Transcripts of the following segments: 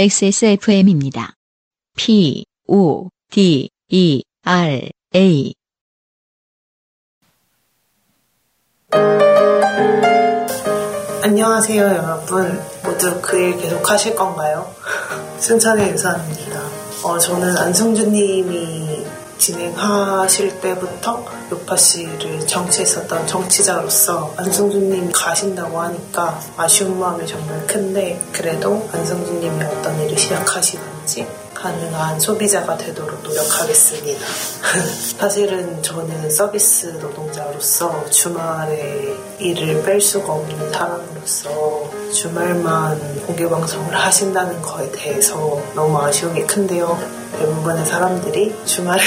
XSFM입니다. P, O, D, E, R, A. 안녕하세요, 여러분. 모두 그 일 계속 하실 건가요? 순천의 유사입니다. 어, 저는 안승준님이 진행하실 때부터 요파 씨를 정치했었던 정치자로서 안승준님이 가신다고 하니까 아쉬운 마음이 정말 큰데 그래도 안승준님이 어떤 일을 시작하시든지 가능한 소비자가 되도록 노력하겠습니다. 사실은 저는 서비스 노동자로서 주말에 일을 뺄 수가 없는 사람으로서 주말만 공개방송을 하신다는 거에 대해서 너무 아쉬움이 큰데요. 대부분의 사람들이 주말에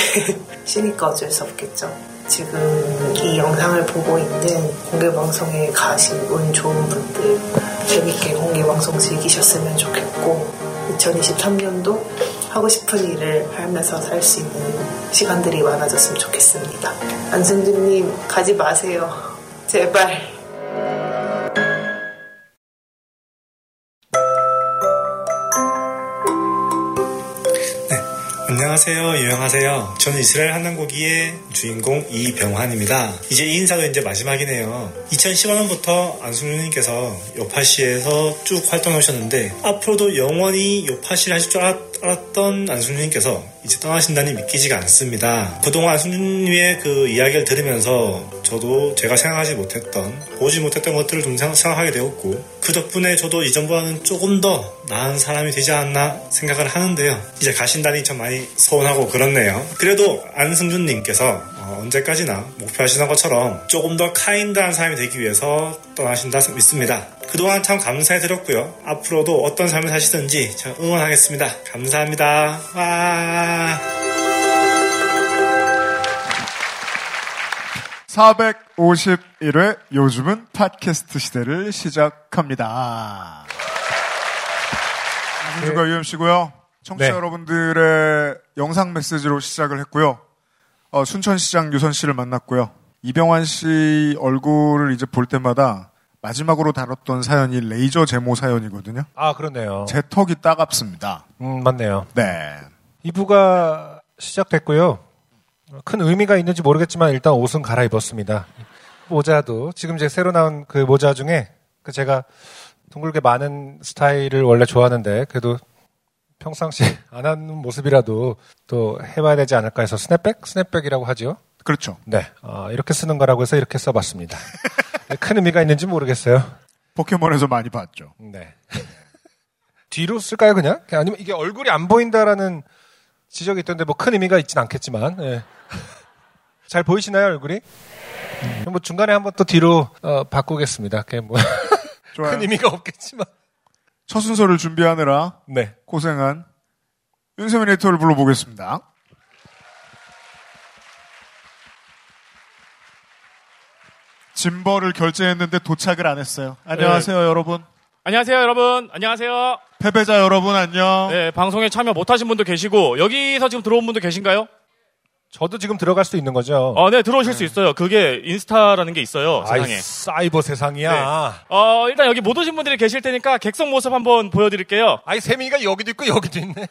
쉬니까 어쩔 수 없겠죠. 지금 이 영상을 보고 있는 공개방송에 가신 운 좋은 분들 재밌게 공개방송 즐기셨으면 좋겠고 2023년도 하고 싶은 일을 하면서 살 수 있는 시간들이 많아졌으면 좋겠습니다. 안승준님 가지 마세요. 제발. 안녕하세요. 유명하세요. 저는 이스라엘 한남고기의 주인공 이병환입니다. 이제 이 인사도 이제 마지막이네요. 2015년부터 안승준님께서 요파시에서 쭉 활동해 오셨는데 앞으로도 영원히 요파시를 하실 줄 알았, 던 안승준님께서 이제 떠나신다니 믿기지가 않습니다. 그동안 안승준님의 그 이야기를 들으면서 저도 제가 생각하지 못했던 보지 못했던 것들을 좀 생각하게 되었고 그 덕분에 저도 이전보다는 조금 더 나은 사람이 되지 않나 생각을 하는데요. 이제 가신다니 참 많이 서운하고 그렇네요. 그래도 안승준님께서 어, 언제까지나 목표하시는 것처럼 조금 더 카인드한 사람이 되기 위해서 떠나신다 믿습니다. 그동안 참 감사해드렸고요. 앞으로도 어떤 삶을 사시든지 저 응원하겠습니다. 감사합니다. 와. 451회 요즘은 팟캐스트 시대를 시작합니다. 안승준과 UMC고요. 청취자 네. 여러분들의 영상 메시지로 시작을 했고요. 어, 순천시장 유선 씨를 만났고요. 이병환 씨 얼굴을 이제 볼 때마다 마지막으로 다뤘던 사연이 레이저 제모 사연이거든요. 아, 그렇네요. 제 턱이 따갑습니다. 음, 맞네요. 네. 2부가 시작됐고요. 큰 의미가 있는지 모르겠지만 일단 옷은 갈아입었습니다. 모자도 지금 제 새로 나온 그 모자 중에 그 제가 둥글게 만 스타일을 원래 좋아하는데 그래도 평상시 안 하는 모습이라도 또 해봐야 되지 않을까 해서 스냅백? 스냅백이라고 하죠. 그렇죠. 네. 아, 이렇게 쓰는 거라고 해서 이렇게 써봤습니다. 큰 의미가 있는지 모르겠어요. 포켓몬에서 많이 봤죠. 네. 뒤로 쓸까요, 그냥? 아니면 이게 얼굴이 안 보인다라는 지적이 있던데 뭐 큰 의미가 있진 않겠지만, 예. 잘 보이시나요, 얼굴이? 음, 뭐 중간에 한번 또 뒤로 어, 바꾸겠습니다. 그게 뭐. 큰 의미가 없겠지만. 첫 순서를 준비하느라 네. 고생한 윤세민 에디터를 불러보겠습니다. 짐벌을 결제했는데 도착을 안 했어요. 안녕하세요, 여러분. 안녕하세요, 여러분. 안녕하세요. 패배자 여러분, 안녕. 네, 방송에 참여 못하신 분도 계시고 여기서 지금 들어온 분도 계신가요? 저도 지금 들어갈 수 있는 거죠. 어, 네, 들어오실 수 있어요. 그게 인스타라는 게 있어요, 아이, 세상에. 사이버 세상이야. 어, 일단 여기 못 오신 분들이 계실 테니까 객석 모습 한번 보여드릴게요. 아이, 세민이가 여기도 있고 여기도 있네.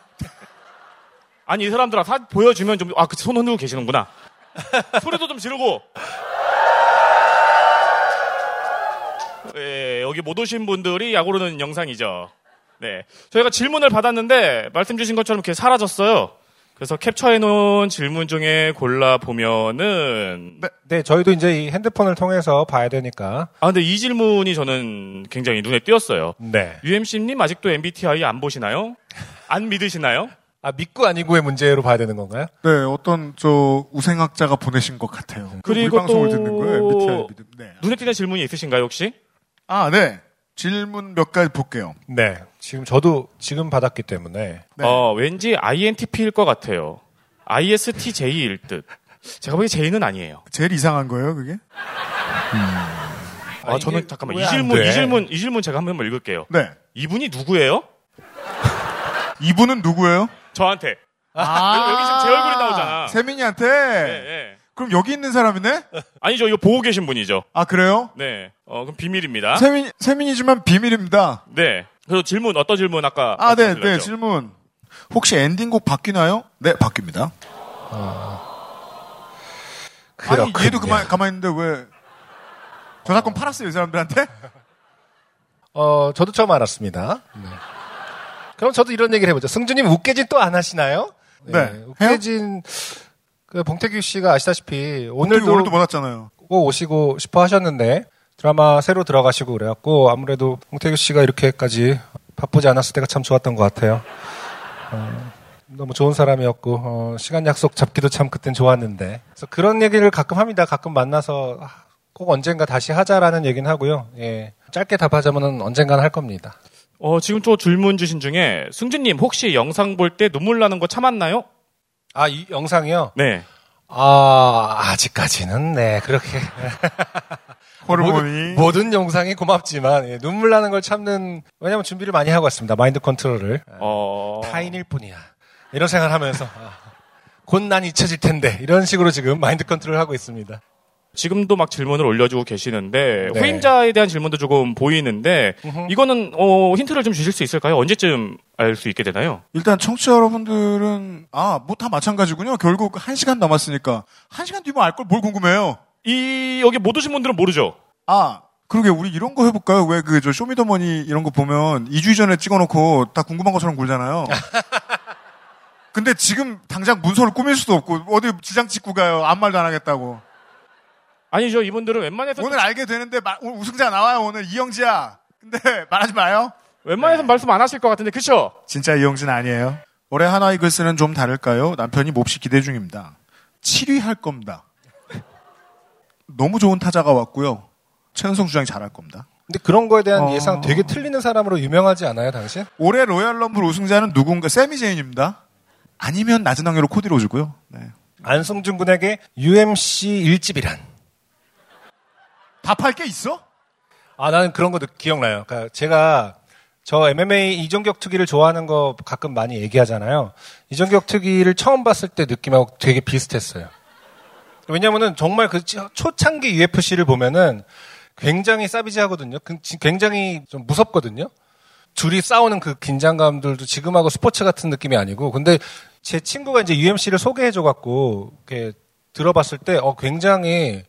아니, 이 사람들아, 사 보여주면 좀, 아, 그치, 손 흔들고 계시는구나. 소리도 좀 지르고. 예, 여기 못 오신 분들이 야구르는 영상이죠. 네. 저희가 질문을 받았는데, 말씀 주신 것처럼 이렇게 사라졌어요. 그래서 캡처해 놓은 질문 중에 골라 보면은, 네, 저희도 이제 이 핸드폰을 통해서 봐야 되니까. 아, 근데 이 질문이 저는 굉장히 눈에 띄었어요. 네. UMC님 아직도 MBTI 안 보시나요? 안 믿으시나요? 아, 믿고 아니고의 문제로 봐야 되는 건가요? 네, 어떤 저 우생학자가 보내신 것 같아요. 그리고 우리 방송을 또 듣는 거예요. MBTI 믿음. 네. 눈에 띄는 질문이 있으신가요, 혹시? 아, 네. 질문 몇 가지 볼게요. 네. 지금 저도 지금 받았기 때문에. 네. 어, 왠지 INTP일 것 같아요. ISTJ일 듯. 제가 보기엔 J는 아니에요. 제일 이상한 거예요, 그게? 아, 저는 잠깐만 이 질문 돼? 이 질문 이 질문 제가 한번 읽을게요. 네. 이분이 누구예요? 이분은 누구예요? 저한테. 아, 여기 지금 제 얼굴이 나오잖아. 세민이한테? 네, 네. 그럼 여기 있는 사람이네? 아니죠, 이거 보고 계신 분이죠. 아, 그래요? 네. 어, 그럼 비밀입니다. 세민, 세민이지만 비밀입니다. 네. 그리고 질문 어떤 질문 아까 아, 네, 네? 질문. 혹시 엔딩곡 바뀌나요? 네, 바뀝니다. 아니, 그렇군요. 얘도 그만, 가만히 있는데 왜. 저작권 팔았어요, 이 사람들한테? 어, 저도 처음 알았습니다. 네. 그럼 저도 이런 얘기를 해보죠. 승주님 웃개진 또 안 하시나요? 네. 웃개진, 그, 봉태규 씨가 아시다시피, 오늘도, 오늘도 오늘도 못 왔잖아요. 꼭 오시고 싶어 하셨는데, 드라마 새로 들어가시고 그래갖고, 아무래도 봉태규 씨가 이렇게까지 바쁘지 않았을 때가 참 좋았던 것 같아요. 어, 너무 좋은 사람이었고, 어, 시간 약속 잡기도 참 그땐 좋았는데. 그래서 그런 얘기를 가끔 합니다. 가끔 만나서, 아, 꼭 언젠가 다시 하자라는 얘기는 하고요. 예. 짧게 답하자면은 언젠가는 할 겁니다. 어, 지금 또 질문 주신 중에 승준님 혹시 영상 볼 때 눈물 나는 거 참았나요? 아, 이 영상이요? 네. 아, 아직까지는, 네, 그렇게. 호르몬이. 모든, 모든 영상이 고맙지만, 예, 눈물 나는 걸 참는, 왜냐면 준비를 많이 하고 왔습니다. 마인드 컨트롤을. 어. 타인일 뿐이야. 이런 생각을 하면서, 아, 곧 난 잊혀질 텐데. 이런 식으로 지금 마인드 컨트롤을 하고 있습니다. 지금도 막 질문을 올려주고 계시는데 네. 후임자에 대한 질문도 조금 보이는데 이거는 어, 힌트를 좀 주실 수 있을까요? 언제쯤 알 수 있게 되나요? 일단 청취자 여러분들은, 아, 뭐 다 마찬가지군요. 결국 한 시간 남았으니까. 한 시간 뒤면 알 걸 뭘 궁금해요? 이 여기 못 오신 분들은 모르죠. 아, 그러게, 우리 이런 거 해볼까요? 왜 그, 저, 쇼미더머니 이런 거 보면 2주 전에 찍어놓고 다 궁금한 것처럼 굴잖아요. 근데 지금 당장 문서를 꾸밀 수도 없고, 어디 지장 찍고 가요. 아무 말도 안 하겠다고. 아니죠. 이분들은 웬만해서 오늘 알게 되는데, 마- 오늘 우승자 나와요, 오늘. 이영지야. 근데 말하지 마요. 웬만해서 말씀 안 하실 것 같은데 그쵸? 진짜 이영지 아니에요. 올해 한화 이글스는 좀 다를까요? 남편이 몹시 기대 중입니다. 7위 할 겁니다. 너무 좋은 타자가 왔고요. 채은성 주장이 잘할 겁니다. 근데 그런 거에 대한 어. 예상 되게 틀리는 사람으로 유명하지 않아요, 당신? 올해 Royal Rumble 우승자는 누군가? 새미 제인입니다. 아니면 낮은 확률로 코디 로즈고요. 네. 안승준 군에게 UMC 1집이란. 답할 게 있어? 아, 나는 그런 거 느- 기억나요. 그러니까 제가 저 MMA 이종격 투기를 좋아하는 거 가끔 많이 얘기하잖아요. 이종격 투기를 처음 봤을 때 느낌하고 되게 비슷했어요. 왜냐면은 정말 그 초- 초창기 UFC를 보면은 굉장히 사비지하거든요. 그- 지- 굉장히 좀 무섭거든요. 둘이 싸우는 그 긴장감들도 지금하고 스포츠 같은 느낌이 아니고 근데 제 친구가 이제 UMC를 소개해줘 갖고 이렇게 들어봤을 때 어 굉장히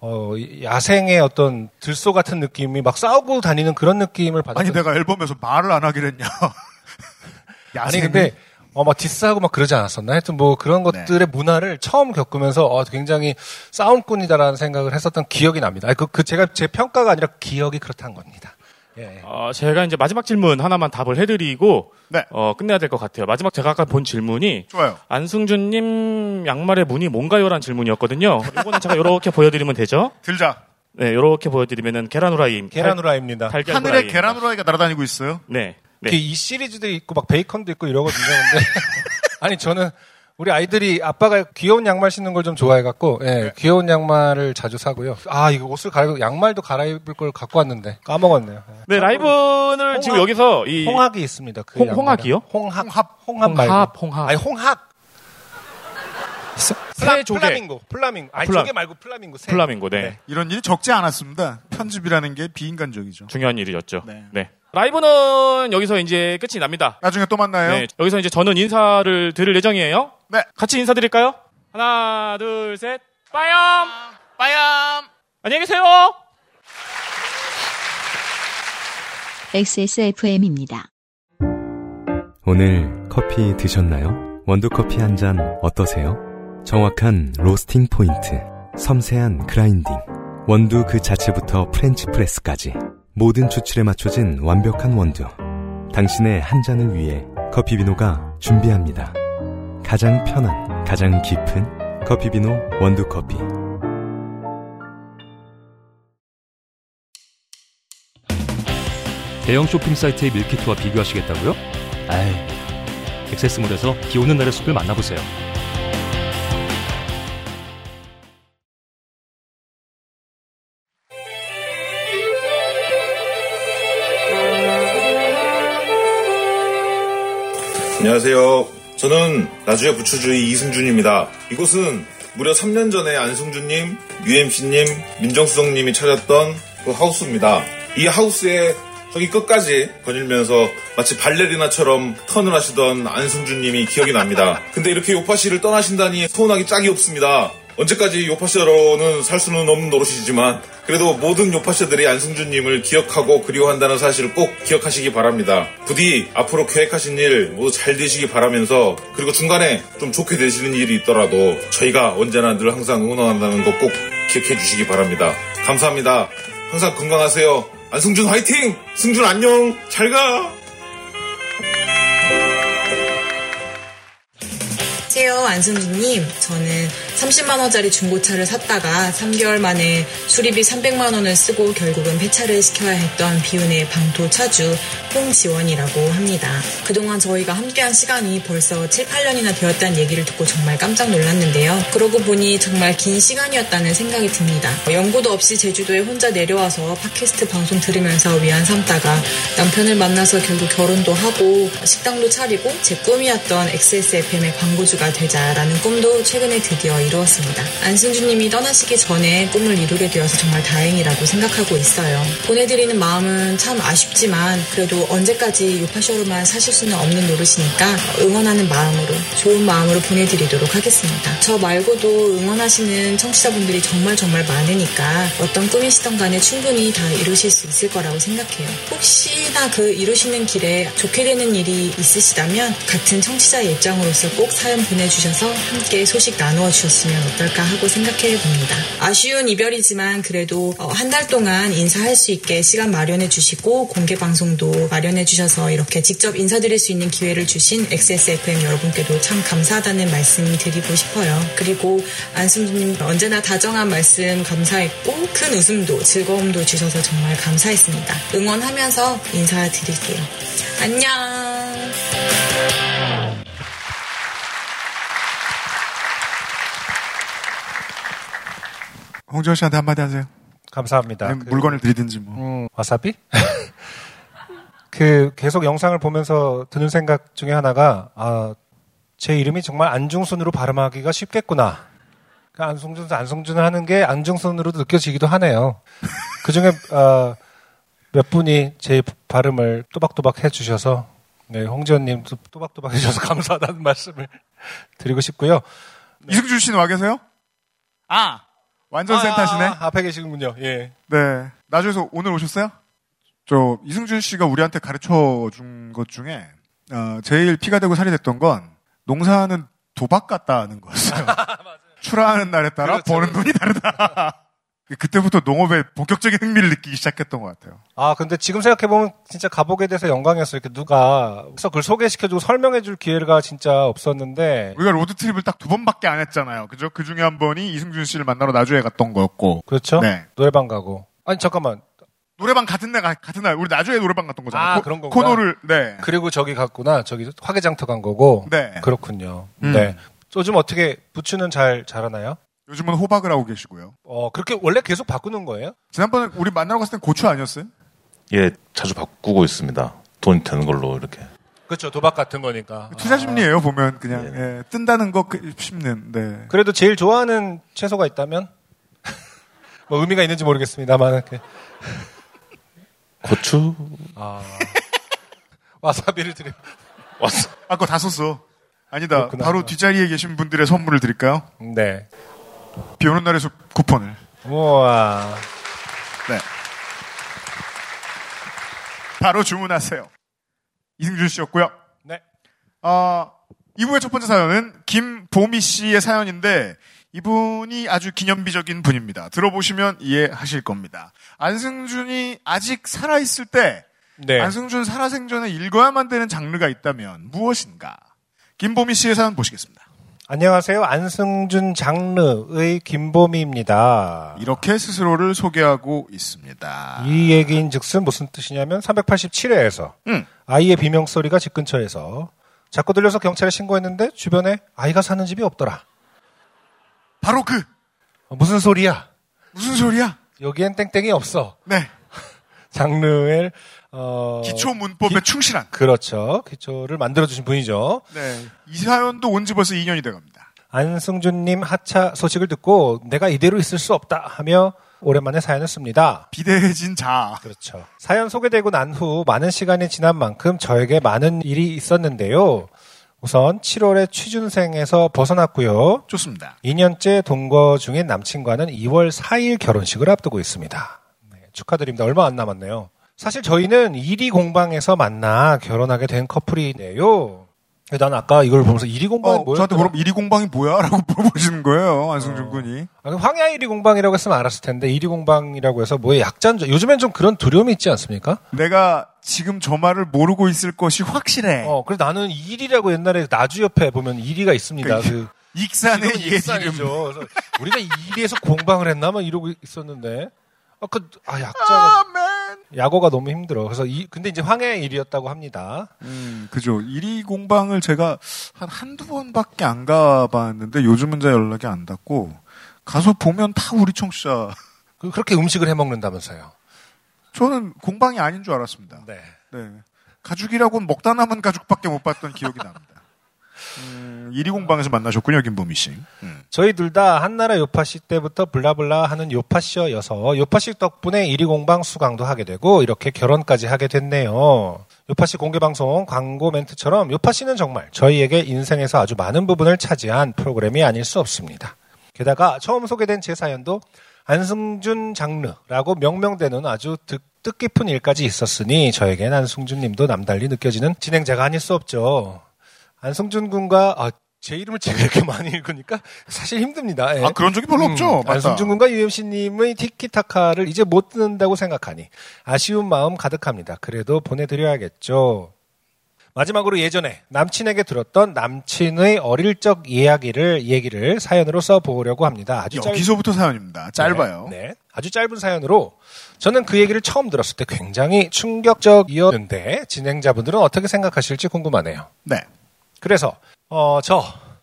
어 야생의 어떤 들소 같은 느낌이 막 싸우고 다니는 그런 느낌을 받았 아니 내가 앨범에서 말을 안 하기로 했냐. 아니 야생이- 근데 어 막 디스하고 막 그러지 않았었나? 하여튼 뭐 그런 네. 것들의 문화를 처음 겪으면서 어 굉장히 싸움꾼이다라는 생각을 했었던 기억이 납니다. 아니, 그, 그 제가 제 평가가 아니라 기억이 그렇다는 겁니다. 예. 어, 제가 이제 마지막 질문 하나만 답을 해드리고 네. 어, 끝내야 될 것 같아요. 마지막 제가 아까 본 질문이 좋아요. 안승준님 양말의 무늬 뭔가요라는 질문이었거든요. 이거는 제가 이렇게 보여드리면 되죠. 들자. 네, 이렇게 보여드리면은 계란 후라이. 계란 후라이입니다. 달, 하늘에 후라이. 계란 후라이가 날아다니고 있어요. 네. 네. 그이 시리즈도 있고 막 베이컨도 있고 이러거든요. 근데 아니 저는 우리 아이들이 아빠가 귀여운 양말 신는 걸 좀 좋아해갖고 예, 네. 귀여운 양말을 자주 사고요. 아 이거 옷을 갈아입고 양말도 갈아입을 걸 갖고 왔는데 까먹었네요. 예. 네, 라이브는 지금 여기서 이 홍학이 있습니다. 그 홍-. 홍학이요? 홍합 홍합. 홍합 말고 홍합, 홍합. 아니 홍합 새 조개. 플라밍고 플라밍고 아니 플라- 조개 말고 플라밍고 새. 플라밍고, 네. 이런 일이 적지 않았습니다. 편집이라는 게 비인간적이죠. 중요한 일이었죠. 네. 네. 라이브는 여기서 이제 끝이 납니다. 나중에 또 만나요. 네, 여기서 이제 저는 인사를 드릴 예정이에요. 네. 같이 인사드릴까요? 하나, 둘, 셋. 빠염! 빠염! 안녕히 계세요! XSFM입니다. 오늘 커피 드셨나요? 원두커피 한 잔 어떠세요? 정확한 로스팅 포인트, 섬세한 grinding, 원두 그 자체부터 프렌치 프레스까지 모든 추출에 맞춰진 완벽한 원두. 당신의 한 잔을 위해 커피비노가 준비합니다. 가장 편한, 가장 깊은 커피비노 원두커피. 대형 쇼핑 사이트의 밀키트와 비교하시겠다고요? 아이, 액세스몰에서 비 오는 날의 숲을 만나보세요. 안녕하세요. 저는 나주의 부추주의 이승준입니다. 이곳은 무려 3년 전에 안승준님, UMC님, 민정수석님이 찾았던 그 하우스입니다. 이 하우스에 저기 끝까지 거닐면서 마치 발레리나처럼 턴을 하시던 안승준님이 기억이 납니다. 근데 이렇게 요파 씨를 떠나신다니 서운하기 짝이 없습니다. 언제까지 요파씨로는 살 수는 없는 노릇이지만 그래도 모든 요파씨들이 안승준님을 기억하고 그리워한다는 사실을 꼭 기억하시기 바랍니다. 부디 앞으로 계획하신 일 모두 잘 되시기 바라면서 그리고 중간에 좀 좋게 되시는 일이 있더라도 저희가 언제나 늘 항상 응원한다는 거꼭 기억해 주시기 바랍니다. 감사합니다. 항상 건강하세요. 안승준 화이팅! 승준 안녕! 잘 가! 안녕하세요, 안승준님. 저는 30만원짜리 중고차를 샀다가 3개월 만에 수리비 300만원을 쓰고 결국은 폐차를 시켜야 했던 비운의 방토 차주 홍지원이라고 합니다. 그동안 저희가 함께한 시간이 벌써 7, 8년이나 되었다는 얘기를 듣고 정말 깜짝 놀랐는데요. 그러고 보니 정말 긴 시간이었다는 생각이 듭니다. 연고도 없이 제주도에 혼자 내려와서 팟캐스트 방송 들으면서 위안 삼다가 남편을 만나서 결국 결혼도 하고 식당도 차리고 제 꿈이었던 XSFM의 광고주가 되자라는 꿈도 최근에 드디어 이루었습니다. 안승준님이 떠나시기 전에 꿈을 이루게 되어서 정말 다행이라고 생각하고 있어요. 보내드리는 마음은 참 아쉽지만 그래도 언제까지 요파쇼로만 사실 수는 없는 노릇이니까 응원하는 마음으로 좋은 마음으로 보내드리도록 하겠습니다. 저 말고도 응원하시는 청취자분들이 정말 정말 많으니까 어떤 꿈이시던 간에 충분히 다 이루실 수 있을 거라고 생각해요. 혹시나 그 이루시는 길에 좋게 되는 일이 있으시다면 같은 청취자의 입장으로서 꼭 사연 보내 주셔서 함께 소식 나누어 주셨으면 어떨까 하고 생각해 봅니다. 아쉬운 이별이지만 그래도 한 달 동안 인사할 수 있게 시간 마련해 주시고 공개 방송도 마련해 주셔서 이렇게 직접 인사드릴 수 있는 기회를 주신 XSFM 여러분께도 참 감사하다는 말씀 드리고 싶어요. 그리고 안승준님 언제나 다정한 말씀 감사했고 큰 웃음도 즐거움도 주셔서 정말 감사했습니다. 응원하면서 인사드릴게요. 안녕. 홍지원 씨한테 한마디 하세요. 감사합니다. 아니면 물건을 드리든지 뭐. 음, 와사비? 그 계속 영상을 보면서 드는 생각 중에 하나가 아, 제 이름이 정말 안중순으로 발음하기가 쉽겠구나. 그 안승준 안승준을 하는 게 안중순으로도 느껴지기도 하네요. 그 중에 어, 몇 분이 제 발음을 또박또박 해주셔서 네, 홍지원님 또박또박 해주셔서 감사하다는 말씀을 드리고 싶고요. 네. 이승준 씨는 와 계세요? 아 완전 센터시네. 아, 앞에 계시군요. 예. 네. 나중에서 오늘 오셨어요? 저 이승준 씨가 우리한테 가르쳐 준 것 중에 어, 제일 피가 되고 살이 됐던 건 농사는 도박 같다는 거였어요. 출하하는 날에 따라 그렇죠. 버는 돈이 다르다. 그때부터 농업에 본격적인 흥미를 느끼기 시작했던 것 같아요. 아, 근데 지금 생각해보면 진짜 가보게 돼서 영광이었어요. 이렇게 누가 그래서 그걸 소개시켜주고 설명해줄 기회가 진짜 없었는데. 우리가 로드트립을 딱 두 번밖에 안 했잖아요. 그죠? 그 중에 한 번이 이승준 씨를 만나러 나주에 갔던 거였고. 그렇죠? 네. 노래방 가고. 아니, 잠깐만. 노래방 같은 날, 같은 날, 우리 나주에 노래방 갔던 거잖아요. 아, 코, 그런 건가? 코너를, 네. 그리고 저기 갔구나. 저기 화개장터 간 거고. 네. 그렇군요. 음. 네. 요즘 어떻게 부추는 잘 자라나요? 요즘은 호박을 하고 계시고요. 어, 그렇게 원래 계속 바꾸는 거예요? 지난번에 우리 만나러 갔을 땐 고추 아니었어요? 예, 자주 바꾸고 있습니다. 돈이 되는 걸로 이렇게. 그렇죠. 도박 같은 거니까. 투자 심리예요 보면 그냥 네. 예, 뜬다는 거 그- 싶는. 네. 그래도 제일 좋아하는 채소가 있다면? 뭐 의미가 있는지 모르겠습니다만. 이렇게. 고추? 아. 와사비를 드려. 왔어. 아까 다 썼어. 아니다. 그렇구나. 바로 뒷자리에 계신 분들의 선물을 드릴까요? 네. 비 오는 날에서 쿠폰을. 우와. 네. 바로 주문하세요. 이승준 씨였고요. 네. 아, 2부의 첫 번째 사연은 김보미 씨의 사연인데 이분이 아주 기념비적인 분입니다. 들어보시면 이해하실 겁니다. 안승준이 아직 살아있을 때 네. 안승준 살아생전에 읽어야만 되는 장르가 있다면 무엇인가? 김보미 씨의 사연 보시겠습니다. 안녕하세요. 안승준 장르의 김보미입니다. 이렇게 스스로를 소개하고 있습니다. 이 얘기인 즉슨 무슨 뜻이냐면 387회에서 음. 아이의 비명소리가 집 근처에서 자꾸 들려서 경찰에 신고했는데 주변에 아이가 사는 집이 없더라. 바로 그 어, 무슨 소리야? 무슨 소리야? 여기엔 땡땡이 없어. 네. 장르의 어 기초 문법에 충실한. 그렇죠. 기초를 만들어 주신 분이죠. 네. 이 사연도 온 지 벌써 2년이 돼 갑니다. 안승준님 하차 소식을 듣고 내가 이대로 있을 수 없다 하며 오랜만에 사연을 씁니다. 비대해진 자. 그렇죠. 사연 소개되고 난 후 많은 시간이 지난 만큼 저에게 많은 일이 있었는데요. 우선 7월에 취준생에서 벗어났고요. 좋습니다. 2년째 동거 중인 남친과는 2월 4일 결혼식을 앞두고 있습니다. 네, 축하드립니다. 얼마 안 남았네요. 사실 저희는 1위 공방에서 만나 결혼하게 된 커플이네요. 난 아까 이걸 보면서 1위 공방이 어, 뭐야? 저한테 물어보면 1위 공방이 뭐야? 라고 물어보시는 거예요. 안승준 군이. 아, 황야 1위 공방이라고 했으면 알았을 텐데 1위 공방이라고 해서 뭐의 약잔 요즘엔 좀 그런 두려움이 있지 않습니까? 내가 지금 저 말을 모르고 있을 것이 확실해. 어, 그래서 나는 1위라고 옛날에 나주 옆에 보면 1위가 있습니다. 그 그 익산의 지금은 옛 이름. 익산이죠. 그래서 우리가 1위에서 공방을 했나 막 이러고 있었는데 아, 그, 아, 약자가, 아멘. 야구가 너무 힘들어. 그래서 이, 근데 이제 황해의 일이었다고 합니다. 음, 그죠. 1위 공방을 제가 한 한두 번밖에 안 가봤는데 요즘은 잘 연락이 안 닿고 가서 보면 다 우리 청취자. 그, 그렇게 음식을 해 먹는다면서요. 저는 공방이 아닌 줄 알았습니다. 네. 네. 가죽이라고는 먹다 남은 가죽밖에 못 봤던 기억이 납니다. 음, 1위 공방에서 만나셨군요, 김보미 씨. 음. 저희 둘 다 한나라 요파시 때부터 블라블라 하는 요파시여서 요파시 덕분에 1위 공방 수강도 하게 되고 이렇게 결혼까지 하게 됐네요. 요파시 공개 방송 광고 멘트처럼 요파시는 정말 저희에게 인생에서 아주 많은 부분을 차지한 프로그램이 아닐 수 없습니다. 게다가 처음 소개된 제 사연도 안승준 장르라고 명명되는 아주 뜻, 뜻깊은 일까지 있었으니 저에겐 안승준 님도 남달리 느껴지는 진행자가 아닐 수 없죠. 안승준 군과 아, 제 이름을 제가 이렇게 많이 읽으니까 사실 힘듭니다. 예. 아, 그런 적이 별로 없죠. 맞다. 안승준 군과 유엠씨님의 티키타카를 이제 못 듣는다고 생각하니 아쉬운 마음 가득합니다. 그래도 보내드려야겠죠. 마지막으로 예전에 남친에게 들었던 남친의 어릴 적 이야기를 얘기를 사연으로 써보려고 합니다. 아주 짧... 여기서부터 사연입니다. 짧아요. 네, 네. 아주 짧은 사연으로 저는 그 얘기를 처음 들었을 때 굉장히 충격적이었는데 진행자분들은 어떻게 생각하실지 궁금하네요. 네. 그래서 어, 저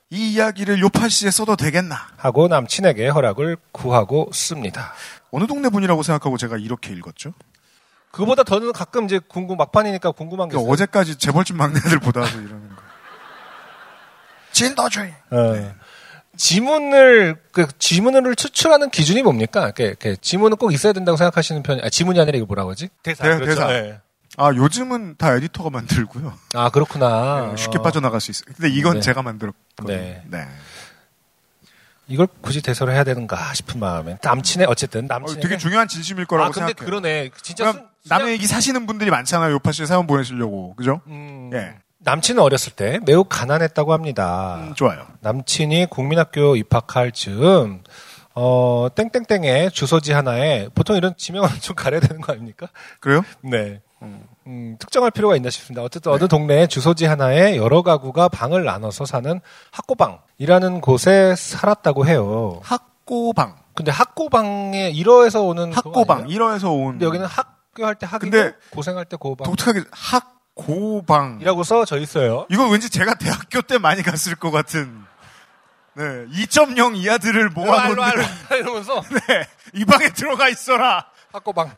이 이야기를 요파시에 써도 되겠나? 하고 남친에게 허락을 구하고 씁니다. 어느 동네 분이라고 생각하고 제가 이렇게 읽었죠? 그보다 더는 가끔 이제 궁금 막판이니까 궁금한 게 그러니까 있어요. 어제까지 재벌집 막내들 보다도 이러는 거. 진도주의. 어. 지문을 그 지문을 추출하는 기준이 뭡니까? 이렇게, 이렇게 지문은 꼭 있어야 된다고 생각하시는 편이 아 지문이 아니라 이거 뭐라고 하지? 대사. 대- 그렇죠. 대사. 네. 아 요즘은 다 에디터가 만들고요. 아 그렇구나. 네, 쉽게 어. 빠져나갈 수 있어요. 근데 이건 네. 제가 만들었거든요. 네. 네. 이걸 굳이 대사로 해야 되는가 싶은 마음에 남친의 어쨌든 어, 남친의 되게 중요한 진심일 거라고 아 근데 생각해요. 그러네. 진짜 순- 남의 얘기 사시는 분들이 많잖아요. 요파시에 사연 보내시려고. 그죠? 음, 예. 남친은 어렸을 때 매우 가난했다고 합니다. 음, 좋아요. 남친이 국민학교 입학할 즈음 어 땡땡땡의 주소지 하나에 보통 이런 지명은 좀 가려야 되는 거 아닙니까? 그래요? 네. 음, 특정할 필요가 있나 싶습니다. 어쨌든 어느 동네 주소지 하나에 여러 가구가 방을 나눠서 사는 학고방이라는 곳에 살았다고 해요. 학고방. 근데 학고방에 1어에서 오는 학고방. 아니에요? 1어에서 온. 근데 여기는 학교 할 때 학이고 근데 고생할 때 고방. 독특하게 학고방. 이라고 써져 있어요. 이거 왠지 제가 대학교 때 많이 갔을 것 같은. 네. 2.0 이하들을 모아놓는. 이러면서 네. 이 방에 들어가 있어라. 학고방.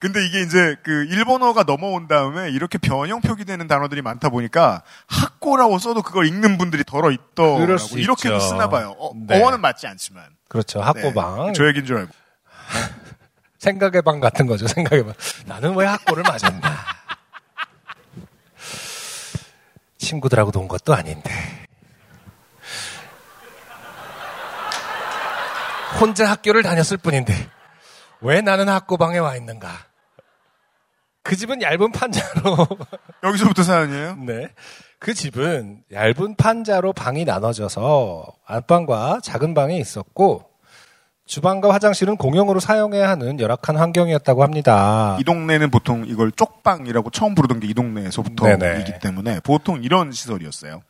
근데 이게 이제 그 일본어가 넘어온 다음에 이렇게 변형 표기되는 단어들이 많다 보니까 학고라고 써도 그걸 읽는 분들이 덜어 있더라고 이렇게도 있죠. 쓰나 봐요. 어, 네. 어원은 맞지 않지만. 그렇죠. 학고방. 네. 저 얘기인 줄 알고. 생각의 방 같은 거죠. 생각의 방. 나는 왜 학고를 맞았나? 친구들하고 논 것도 아닌데. 혼자 학교를 다녔을 뿐인데 왜 나는 학고방에 와 있는가? 그 집은 얇은 판자로 여기서부터 사연이에요? 네. 그 집은 얇은 판자로 방이 나눠져서 안방과 작은 방이 있었고 주방과 화장실은 공용으로 사용해야 하는 열악한 환경이었다고 합니다. 이 동네는 보통 이걸 쪽방이라고 처음 부르던 게 이. 동네에서부터이기 때문에 보통 이런 시설이었어요.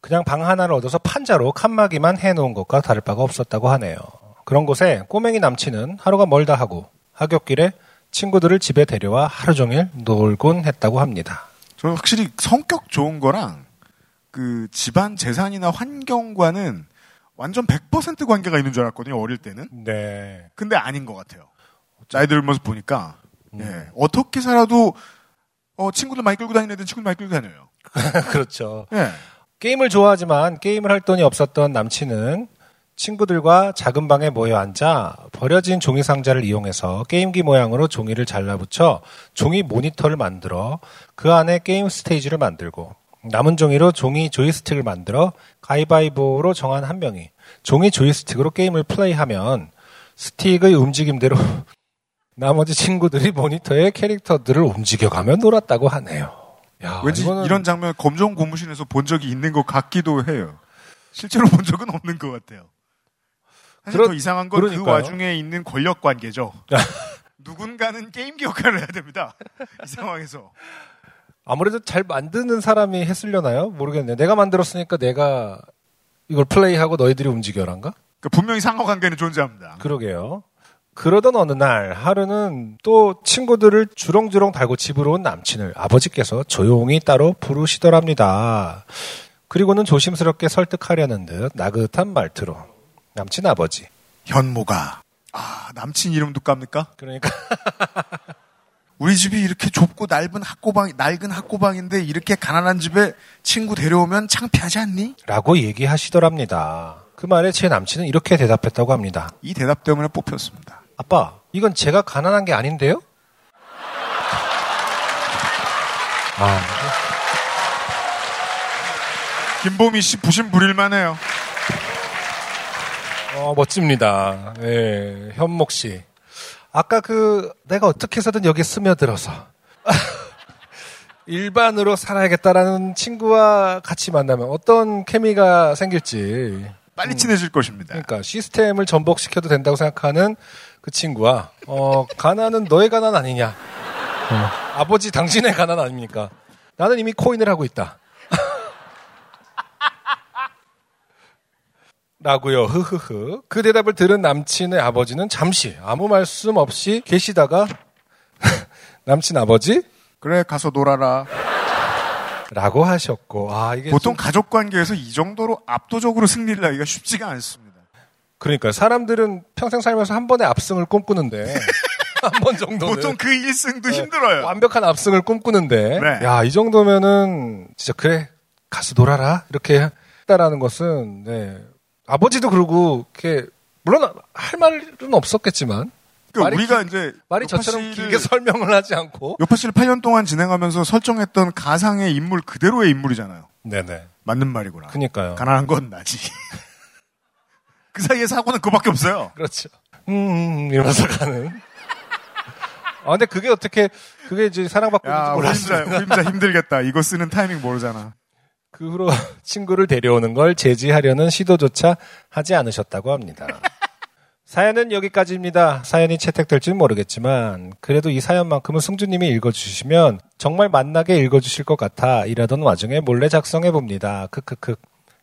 그냥 방 하나를 얻어서 판자로 칸막이만 해놓은 것과 다를 바가 없었다고 하네요. 그런 곳에 꼬맹이 남친은 하루가 멀다 하고 하굣길에 친구들을 집에 데려와 하루 종일 놀곤 했다고 합니다. 저는 확실히 성격 좋은 거랑 그 집안 재산이나 환경과는 완전 100% 관계가 있는 줄 알았거든요. 어릴 때는. 네. 근데 아닌 것 같아요. 나이 들면서 보니까 음. 예, 어떻게 살아도 어, 친구들 많이 끌고 다니는 애들은 친구들 많이 끌고 다녀요. 그렇죠. 예. 게임을 좋아하지만 게임을 할 돈이 없었던 남친은 친구들과 작은 방에 모여 앉아 버려진 종이 상자를 이용해서 게임기 모양으로 종이를 잘라붙여 종이 모니터를 만들어 그 안에 게임 스테이지를 만들고 남은 종이로 종이 조이스틱을 만들어 가위바위보로 정한 한 명이 종이 조이스틱으로 게임을 플레이하면 스틱의 움직임대로 나머지 친구들이 모니터에 캐릭터들을 움직여가며 놀았다고 하네요. 야, 왠지 이거는 이런 장면 검정 고무신에서 본 적이 있는 것 같기도 해요. 실제로 본 적은 없는 것 같아요. 사실 그러- 더 이상한 건 그. 와중에 있는 권력 관계죠. 누군가는 게임기 역할을 해야 됩니다. 이 상황에서. 아무래도 잘 만드는 사람이 했으려나요? 모르겠네요. 내가 만들었으니까 내가 이걸 플레이하고 너희들이 움직여란가? 그러니까 분명히 상호 관계는 존재합니다. 그러게요. 그러던 어느 날 하루는 또 친구들을 주렁주렁 달고 집으로 온 남친을 아버지께서 조용히 따로 부르시더랍니다. 그리고는 조심스럽게 설득하려는 듯 나긋한 말투로 남친 아버지 현모가 아 남친 이름도 깝니까? 그러니까 우리 집이 이렇게 좁고 넓은 학고방 낡은 학고방인데 이렇게 가난한 집에 친구 데려오면 창피하지 않니? 라고 얘기하시더랍니다. 그 말에 제 남친은 이렇게 대답했다고 합니다. 이 대답 때문에 뽑혔습니다. 아빠, 이건 제가 가난한 게 아닌데요? 아, 김보미 씨 부심 부릴만해요. 어, 멋집니다. 예, 현목 씨. 아까 그, 내가 어떻게 해서든 여기에 스며들어서. 일반으로 살아야겠다라는 친구와 같이 만나면 어떤 케미가 생길지. 빨리 친해질 것입니다. 그러니까 시스템을 전복시켜도 된다고 생각하는 그 친구와, 어, 가난은 너의 가난 아니냐. 어, 아버지 당신의 가난 아닙니까? 나는 이미 코인을 하고 있다. 라고요. 흐흐흐. 그 대답을 들은 남친의 아버지는 잠시 아무 말씀 없이 계시다가 남친 아버지 그래 가서 놀아라. 라고 하셨고 아 이게 보통 좀- 가족 관계에서 이 정도로 압도적으로 승리를 하기가 쉽지가 않습니다. 그러니까 사람들은 평생 살면서 한 번의 압승을 꿈꾸는데 한 번 정도는 보통 그 1승도 힘들어요. 완벽한 압승을 꿈꾸는데 네. 야이 정도면은 진짜 그래 가서 놀아라 이렇게 했다라는 것은 네. 아버지도 그러고 이렇게 물론 할 말은 없었겠지만 그러니까 우리가 길- 이제 말이 저처럼 길게 설명을 하지 않고 요파 씨를 8년 동안 진행하면서 설정했던 가상의 인물 그대로의 인물이잖아요. 네네 맞는 말이구나. 그니까요 가난한 건 나지. 그 사이에 사고는 그밖에 없어요. 그렇죠 음, 음 이러면서 가는 아 근데 그게 어떻게 그게 이제 사랑받고 있는지 야, 몰랐어요 혼자 힘들겠다. 이거 쓰는 타이밍 모르잖아. 그 후로 친구를 데려오는 걸 제지하려는 시도조차 하지 않으셨다고 합니다. 사연은 여기까지입니다. 사연이 채택될지는 모르겠지만 그래도 이 사연만큼은 승주님이 읽어주시면 정말 만나게 읽어주실 것 같아 이러던 와중에 몰래 작성해 봅니다. 크크크.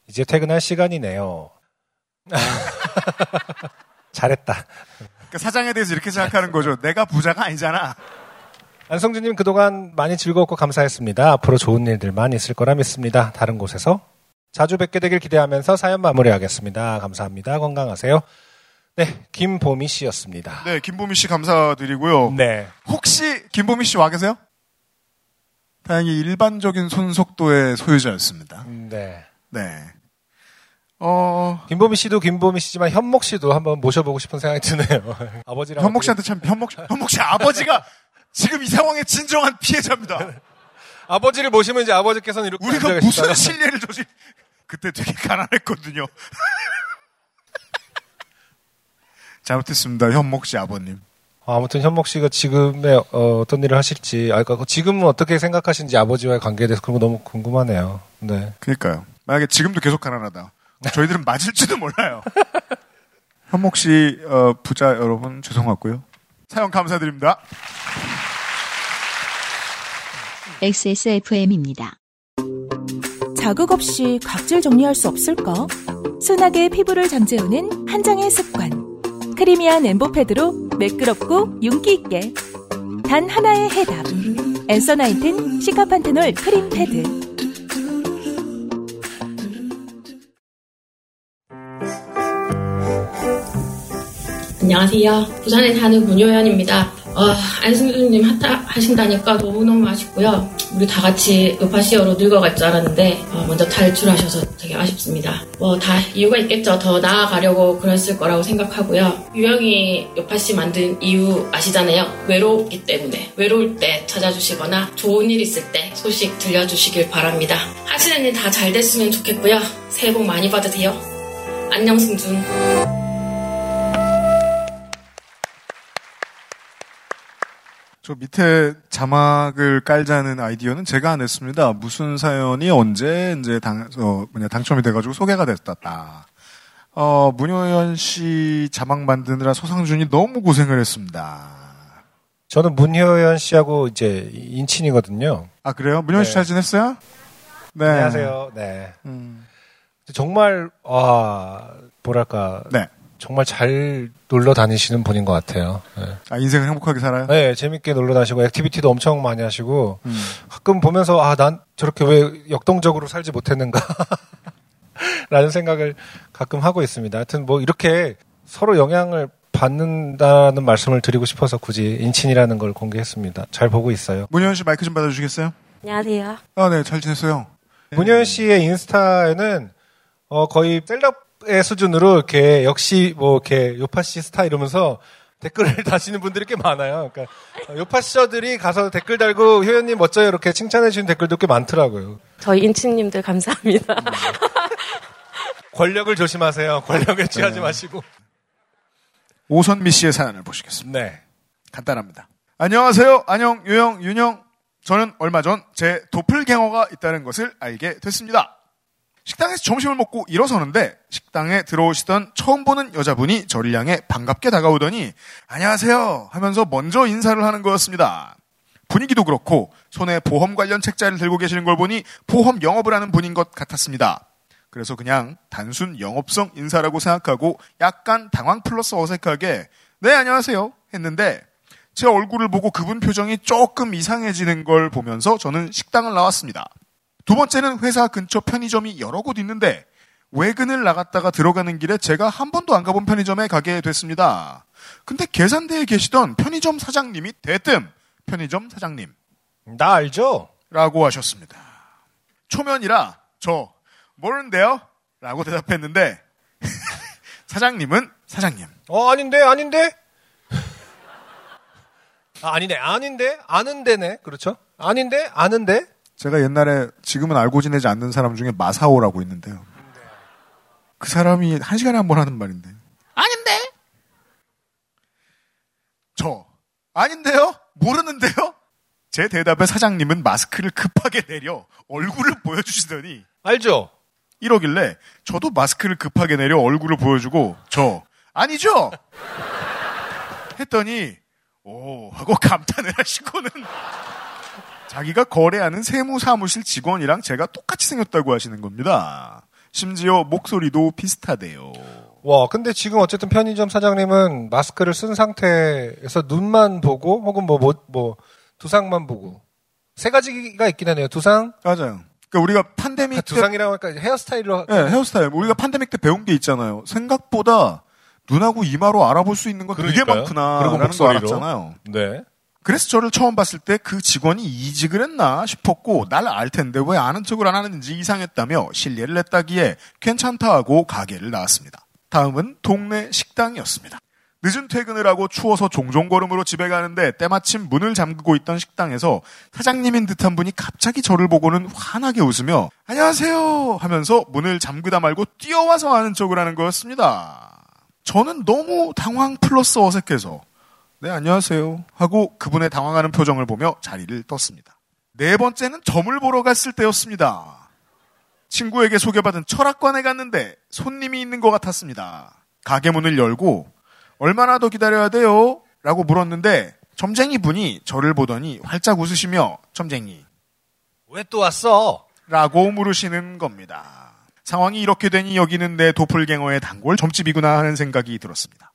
이제 퇴근할 시간이네요. 잘했다. 그러니까 사장에 대해서 이렇게 생각하는 거죠. 내가 부자가 아니잖아. 안성주님 그동안 많이 즐거웠고 감사했습니다. 앞으로 좋은 일들만 있을 거라 믿습니다. 다른 곳에서 자주 뵙게 되길 기대하면서 사연 마무리하겠습니다. 감사합니다. 건강하세요. 네, 김보미 씨였습니다. 네, 김보미 씨 감사드리고요. 네. 혹시 김보미 씨 와 계세요? 다행히 일반적인 손속도의 소유자였습니다. 네. 네. 어, 김보미 씨도 김보미 씨지만 현목 씨도 한번 모셔보고 싶은 생각이 드네요. 아버지랑 현목 씨한테 참, 현목, 현목 씨 아버지가 지금 이 상황의 진정한 피해자입니다. 아버지를 모시면 이제 아버지께서는 이렇게 우리가 앉아 무슨 신뢰를 조질, 그때 되게 가난했거든요. 잘못했습니다. 현목 씨 아버님. 아무튼 현목 씨가 지금의 어, 떤 일을 하실지, 아, 그러니까 지금은 어떻게 생각하시는지 아버지와의 관계에 대해서 그런 거 너무 궁금하네요. 네. 그러니까요. 만약에 지금도 계속 가난하다. 저희들은 맞을지도 몰라요. 현목 씨 어, 부자 여러분 죄송하고요. 사연 감사드립니다. XSFM입니다. 자극 없이 각질 정리할 수 없을까? 순하게 피부를 잠재우는 한 장의 습관. 크리미한 엠보패드로 매끄럽고 윤기 있게. 단 하나의 해답. 엔서 나인틴 시카판테놀 크림 패드. 안녕하세요. 부산에 사는 문효연입니다. 어, 안승준님 하신다니까 너무너무 아쉽고요. 우리 다 같이 요파시어로 늙어갈 줄 알았는데 어, 먼저 탈출하셔서 되게 아쉽습니다. 뭐 다 이유가 있겠죠. 더 나아가려고 그랬을 거라고 생각하고요. 유영이 요파시 만든 이유 아시잖아요. 외롭기 때문에 외로울 때 찾아주시거나 좋은 일 있을 때 소식 들려주시길 바랍니다. 하시는 일 다 잘 됐으면 좋겠고요. 새해 복 많이 받으세요. 안녕 승준. 저 밑에 자막을 깔자는 아이디어는 제가 냈습니다. 무슨 사연이 언제 이제 당, 어, 뭐냐, 당첨이 돼가지고 소개가 됐다. 어, 문효연 씨 자막 만드느라 소상준이 너무 고생을 했습니다. 저는 문효연 씨하고 이제 인친이거든요. 아, 그래요? 문효연 씨 네. 잘 지냈어요? 네. 안녕하세요. 네. 음. 정말 아 뭐랄까 네. 정말 잘 놀러 다니시는 분인 것 같아요. 네. 아, 인생을 행복하게 살아요? 네, 재밌게 놀러 다니시고 activity도 엄청 많이 하시고 음. 가끔 보면서 아 난 저렇게 왜 역동적으로 살지 못했는가 라는 생각을 가끔 하고 있습니다. 하여튼 뭐 이렇게 서로 영향을 받는다는 말씀을 드리고 싶어서 굳이 인친이라는 걸 공개했습니다. 잘 보고 있어요. 문효연 씨 마이크 좀 받아주시겠어요? 안녕하세요. 아, 네, 잘 지냈어요. 문현 씨의 인스타에는 어, 거의 셀럽 의 수준으로 이렇게 역시 뭐 이렇게 요파 씨 스타 이러면서 댓글을 다시는 분들이 꽤 많아요. 그러니까 요파 씨들이 가서 댓글 달고 효연님 멋져요 이렇게 칭찬해 주는 댓글도 꽤 많더라고요. 저희 인친님들 감사합니다. 권력을 조심하세요. 권력에 취하지 네. 마시고. 오선미 씨의 사연을 보시겠습니다. 네. 간단합니다. 안녕하세요. 안녕, 유영, 윤영. 저는 얼마 전 제 도플갱어가 있다는 것을 알게 됐습니다. 식당에서 점심을 먹고 일어서는데 식당에 들어오시던 처음 보는 여자분이 저를 향해 반갑게 다가오더니 안녕하세요 하면서 먼저 인사를 하는 거였습니다. 분위기도 그렇고 손에 보험 관련 책자를 들고 계시는 걸 보니 보험 영업을 하는 분인 것 같았습니다. 그래서 그냥 단순 영업성 인사라고 생각하고 약간 당황 플러스 어색하게 네 안녕하세요 했는데 제 얼굴을 보고 그분 표정이 조금 이상해지는 걸 보면서 저는 식당을 나왔습니다. 두 번째는 회사 근처 편의점이 여러 곳 있는데 외근을 나갔다가 들어가는 길에 제가 한 번도 안 가본 편의점에 가게 됐습니다. 근데 계산대에 계시던 편의점 사장님이 대뜸 편의점 사장님 나 알죠? 라고 하셨습니다. 초면이라 저 모르는데요? 라고 대답했는데 사장님은 사장님 어 아닌데 아닌데. 아, 아니네 아닌데 아는데네 그렇죠? 아닌데 아는데. 제가 옛날에 지금은 알고 지내지 않는 사람 중에 마사오라고 있는데요. 그 사람이 한 시간에 한 번 하는 말인데. 아닌데? 저 아닌데요? 모르는데요? 제 대답에 사장님은 마스크를 급하게 내려 얼굴을 보여주시더니 알죠? 이러길래 저도 마스크를 급하게 내려 얼굴을 보여주고 저 아니죠? 했더니 오 하고 감탄을 하시고는 자기가 거래하는 세무사무실 직원이랑 제가 똑같이 생겼다고 하시는 겁니다. 심지어 목소리도 비슷하대요. 와, 근데 지금 어쨌든 편의점 사장님은 마스크를 쓴 상태에서 눈만 보고 혹은 뭐, 뭐, 뭐, 두상만 보고. 세 가지가 있긴 하네요. 두상? 맞아요. 그러니까 우리가 팬데믹 때 두상이라고 하니까 헤어스타일로. 네, 헤어스타일. 우리가 팬데믹 때 배운 게 있잖아요. 생각보다 눈하고 이마로 알아볼 수 있는 건 되게 그러니까요. 많구나. 그리고 라는 거 목소리로. 알았잖아요. 네. 그래서 저를 처음 봤을 때 그 직원이 이직을 했나 싶었고 날 알 텐데 왜 아는 척을 안 하는지 이상했다며 실례를 했다기에 괜찮다 하고 가게를 나왔습니다. 다음은 동네 식당이었습니다. 늦은 퇴근을 하고 추워서 종종 걸음으로 집에 가는데 때마침 문을 잠그고 있던 식당에서 사장님인 듯한 분이 갑자기 저를 보고는 환하게 웃으며 안녕하세요 하면서 문을 잠그다 말고 뛰어와서 아는 척을 하는 거였습니다. 저는 너무 당황 플러스 어색해서 네, 안녕하세요. 하고 그분의 당황하는 표정을 보며 자리를 떴습니다. 네 번째는 점을 보러 갔을 때였습니다. 친구에게 소개받은 철학관에 갔는데 손님이 있는 것 같았습니다. 가게 문을 열고 얼마나 더 기다려야 돼요? 라고 물었는데 점쟁이 분이 저를 보더니 활짝 웃으시며 점쟁이 왜 또 왔어? 라고 물으시는 겁니다. 상황이 이렇게 되니 여기는 내 도플갱어의 단골 점집이구나 하는 생각이 들었습니다.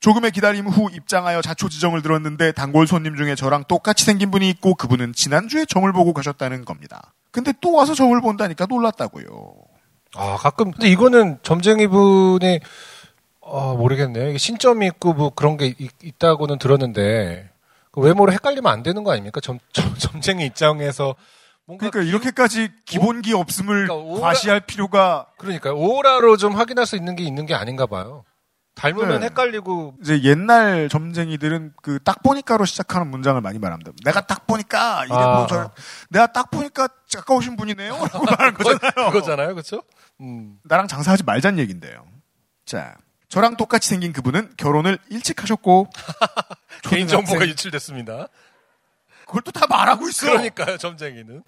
조금의 기다림 후 입장하여 자초지정을 들었는데 단골 손님 중에 저랑 똑같이 생긴 분이 있고 그분은 지난주에 점을 보고 가셨다는 겁니다. 근데 또 와서 점을 본다니까 놀랐다고요. 아, 가끔. 근데 이거는 점쟁이 분이, 아, 모르겠네요. 신점이 있고 뭐 그런 게 있, 있다고는 들었는데, 그 외모로 헷갈리면 안 되는 거 아닙니까? 점, 점, 점쟁이 입장에서 그러니까 이렇게까지 기본기 없음을 그러니까 오라- 과시할 필요가 그러니까 오라로 좀 확인할 수 있는 게 있는 게 아닌가 봐요. 닮으면 네. 헷갈리고 이제 옛날 점쟁이들은 그 딱 보니까로 시작하는 문장을 많이 말합니다. 내가 딱 보니까 이래 아, 뭐 저, 내가 딱 보니까 가까우신 분이네요. 라고 말하는 거잖아요. 그거잖아요, 그렇죠? 음. 나랑 장사하지 말자는 얘긴데요. 자, 저랑 똑같이 생긴 그분은 결혼을 일찍 하셨고 개인 정보가 유출됐습니다. 그걸 또 다 말하고 있어. 그러니까요, 점쟁이는.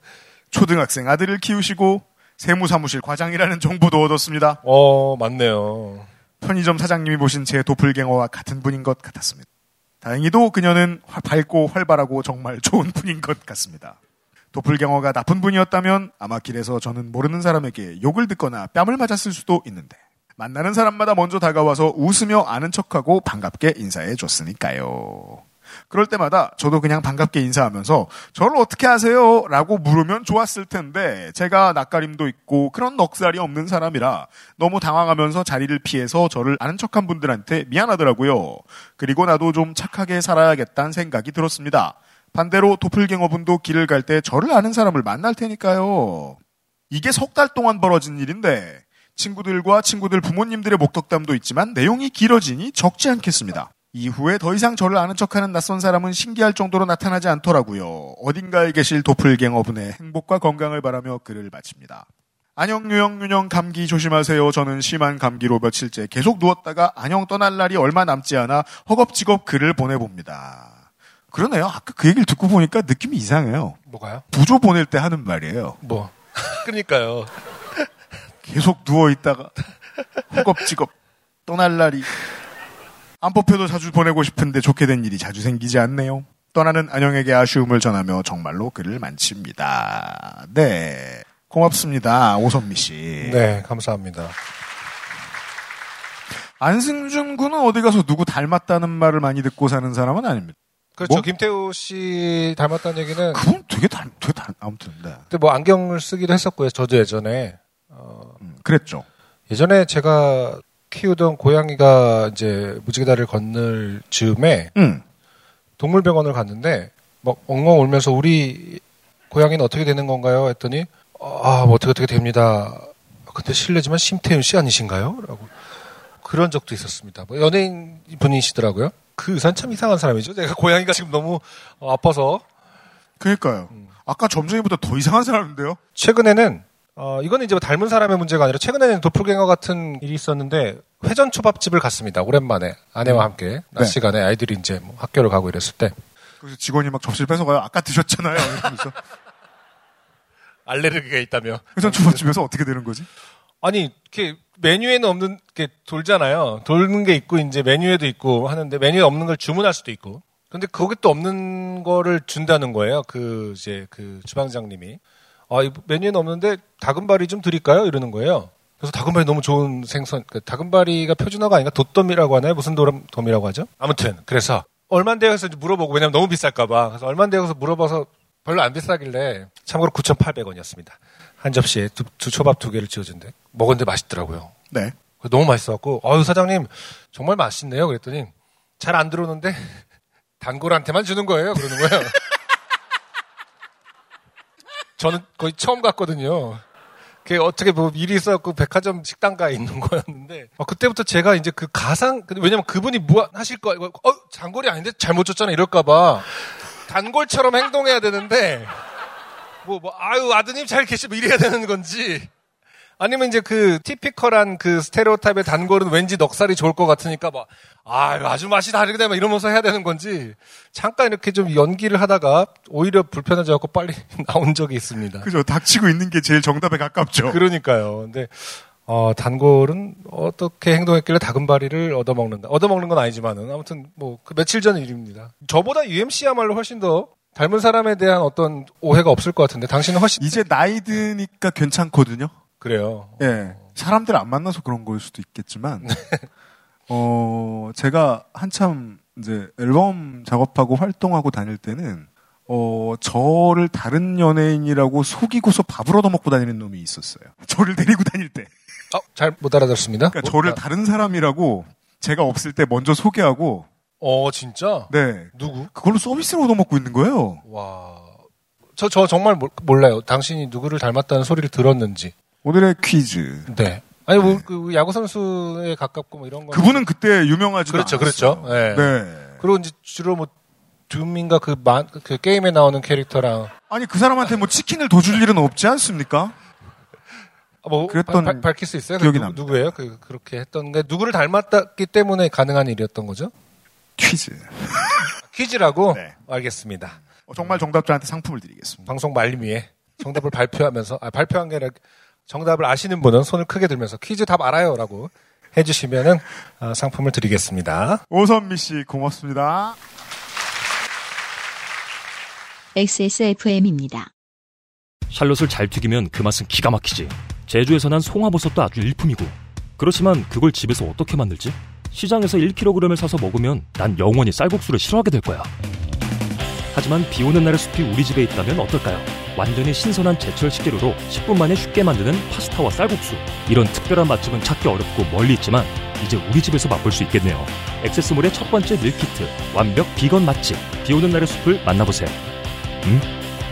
초등학생 아들을 키우시고 세무사무실 과장이라는 정보도 얻었습니다. 어, 맞네요. 편의점 사장님이 보신 제 도플갱어와 같은 분인 것 같았습니다. 다행히도 그녀는 화- 밝고 활발하고 정말 좋은 분인 것 같습니다. 도플갱어가 나쁜 분이었다면 아마 길에서 저는 모르는 사람에게 욕을 듣거나 뺨을 맞았을 수도 있는데 만나는 사람마다 먼저 다가와서 웃으며 아는 척하고 반갑게 인사해 줬으니까요. 그럴 때마다 저도 그냥 반갑게 인사하면서 저를 어떻게 아세요? 라고 물으면 좋았을 텐데 제가 낯가림도 있고 그런 넉살이 없는 사람이라 너무 당황하면서 자리를 피해서 저를 아는 척한 분들한테 미안하더라고요. 그리고 나도 좀 착하게 살아야겠다는 생각이 들었습니다. 반대로 도플갱어분도 길을 갈 때 저를 아는 사람을 만날 테니까요. 이게 석 달 동안 벌어진 일인데 친구들과 친구들 부모님들의 목덕담도 있지만 내용이 길어지니 적지 않겠습니다. 이후에 더 이상 저를 아는 척하는 낯선 사람은 신기할 정도로 나타나지 않더라고요. 어딘가에 계실 도플갱어분의 행복과 건강을 바라며 글을 마칩니다. 안녕 유영 윤영 감기 조심하세요. 저는 심한 감기로 며칠째 계속 누웠다가 안녕 떠날 날이 얼마 남지 않아 허겁지겁 글을 보내봅니다. 그러네요. 아까 그 얘기를 듣고 보니까 느낌이 이상해요. 뭐가요? 부조 보낼 때 하는 말이에요. 뭐. 그러니까요. 계속 누워 있다가 허겁지겁 떠날 날이 안 뽑혀도 자주 보내고 싶은데 좋게 된 일이 자주 생기지 않네요. 떠나는 안영에게 아쉬움을 전하며 정말로 글을 만칩니다. 네. 고맙습니다. 오선미 씨. 네, 감사합니다. 안승준 군은 어디 가서 누구 닮았다는 말을 많이 듣고 사는 사람은 아닙니다. 그렇죠. 뭐? 김태우 씨 닮았다는 얘기는. 그분 되게 닮, 되게 닮, 아무튼, 네. 근데 뭐 안경을 쓰기도 했었고요. 저도 예전에. 어, 그랬죠. 예전에 제가 키우던 고양이가 이제 무지개다리를 건널 즈음에 음. 동물병원을 갔는데 막 엉엉 울면서 우리 고양이는 어떻게 되는 건가요? 했더니 아, 뭐 어떻게 어떻게 됩니다. 근데 실례지만 심태윤 씨 아니신가요? 라고 그런 적도 있었습니다. 뭐 연예인 분이시더라고요. 그 의사는 참 이상한 사람이죠. 제가 고양이가 지금 너무 어, 아파서 그러니까요. 아까 점쟁이보다 더 이상한 사람인데요? 최근에는 어, 이거는 이제 뭐 닮은 사람의 문제가 아니라 최근에는 도플갱어 같은 일이 있었는데 회전 초밥집을 갔습니다. 오랜만에 아내와 함께 낮 네. 시간에 아이들이 이제 뭐 학교를 가고 이랬을 때 그래서 직원이 막 접시를 뺏어가요. 아까 드셨잖아요. 이러면서. 알레르기가 있다며. 회전 초밥집에서 어떻게 되는 거지? 아니, 이렇게 메뉴에는 없는 게 돌잖아요. 돌는 게 있고 이제 메뉴에도 있고 하는데 메뉴에 없는 걸 주문할 수도 있고. 근데 거기 또 없는 거를 준다는 거예요. 그 이제 그 주방장님이. 아, 이 메뉴에는 없는데 다금바리 좀 드릴까요? 이러는 거예요. 그래서 다금바리 너무 좋은 생선. 그 다금바리가 표준어가 아닌가? 돛돔이라고 하나요? 무슨 돔- 돔이라고 하죠? 아무튼 그래서 얼만데요? 해서 물어보고 왜냐면 너무 비쌀까봐. 그래서 얼만데요? 해서 물어봐서 별로 안 비싸길래 참고로 9,800원이었습니다. 한 접시에 두, 두 초밥 두 개를 지어준대. 먹었는데 맛있더라고요. 네. 너무 맛있어갖고, 어유 사장님, 정말 맛있네요. 그랬더니, 잘 안 들어오는데, 단골한테만 주는 거예요. 그러는 거예요. 저는 거의 처음 갔거든요. 그게 어떻게 뭐 일이 있어갖고 백화점 식당가에 있는 거였는데, 어, 그때부터 제가 이제 그 가상, 왜냐면 그분이 뭐 하실 거, 이거, 어, 장골이 아닌데 잘못 줬잖아. 이럴까봐. 단골처럼 행동해야 되는데, 뭐, 뭐, 아유, 아드님 잘 계시면 이래야 되는 건지. 아니면 이제 그 티피컬한 그 스테레오타입의 단골은 왠지 넉살이 좋을 것 같으니까 막, 아유, 아주 맛이 다르게 막 이러면서 해야 되는 건지. 잠깐 이렇게 좀 연기를 하다가 오히려 불편해져갖고 빨리 나온 적이 있습니다. 그죠. 닥치고 있는 게 제일 정답에 가깝죠. 그러니까요. 근데, 어, 단골은 어떻게 행동했길래 다금바리를 얻어먹는다. 얻어먹는 건 아니지만은 아무튼 뭐 그 며칠 전 일입니다. 저보다 UMC야말로 훨씬 더 닮은 사람에 대한 어떤 오해가 없을 것 같은데 당신은 훨씬 이제 나이 드니까 괜찮거든요. 그래요. 예. 사람들 안 만나서 그런 걸 수도 있겠지만, 네. 어, 제가 한참 이제 앨범 작업하고 활동하고 다닐 때는, 어, 저를 다른 연예인이라고 속이고서 밥을 얻어먹고 다니는 놈이 있었어요. 저를 데리고 다닐 때. 어, 잘 못 알아들었습니다. 그러니까 저를 다른 사람이라고 제가 없을 때 먼저 소개하고, 어, 진짜? 네. 누구? 그걸로 서비스를 얻어먹고 있는 거예요. 와. 저, 저 정말 몰- 몰라요. 당신이 누구를 닮았다는 소리를 들었는지. 오늘의 퀴즈. 네. 아니, 뭐, 그, 야구 선수에 가깝고 뭐 이런 거. 그분은 그때 유명하지도 그렇죠, 않았어요. 그렇죠. 네. 네. 그리고 이제 주로 뭐, 둠인가 그, 만, 그 게임에 나오는 캐릭터랑. 아니 그 사람한테 뭐 치킨을 더 줄 일은 없지 않습니까? 아, 뭐, 그랬던 발- 밝힐 수 있어요? 기억이 그 누. 누구예요? 그, 그렇게 했던 게, 누구를 닮았기 때문에 가능한 일이었던 거죠? 퀴즈. 퀴즈라고? 네. 알겠습니다. 어, 정말 정답자한테 상품을 드리겠습니다. 방송 말미에 정답을 발표하면서, 아, 발표한 게 아니라 정답을 아시는 분은 손을 크게 들면서 퀴즈 답 알아요! 라고 해주시면은, 아, 상품을 드리겠습니다. 오선미 씨 고맙습니다. XSFM입니다. 샬롯을 잘 튀기면 그 맛은 기가 막히지. 제주에서 난 송화버섯도 아주 일품이고. 그렇지만 그걸 집에서 어떻게 만들지? 시장에서 1kg을 사서 먹으면 난 영원히 쌀국수를 싫어하게 될 거야. 하지만 비 오는 날의 숲이 우리 집에 있다면 어떨까요? 완전히 신선한 제철 식재료로 10분 만에 쉽게 만드는 파스타와 쌀국수. 이런 특별한 맛집은 찾기 어렵고 멀리 있지만 이제 우리 집에서 맛볼 수 있겠네요. 액세스몰의 첫 번째 밀키트. 완벽 비건 맛집. 비 오는 날의 숲을 만나보세요. 음?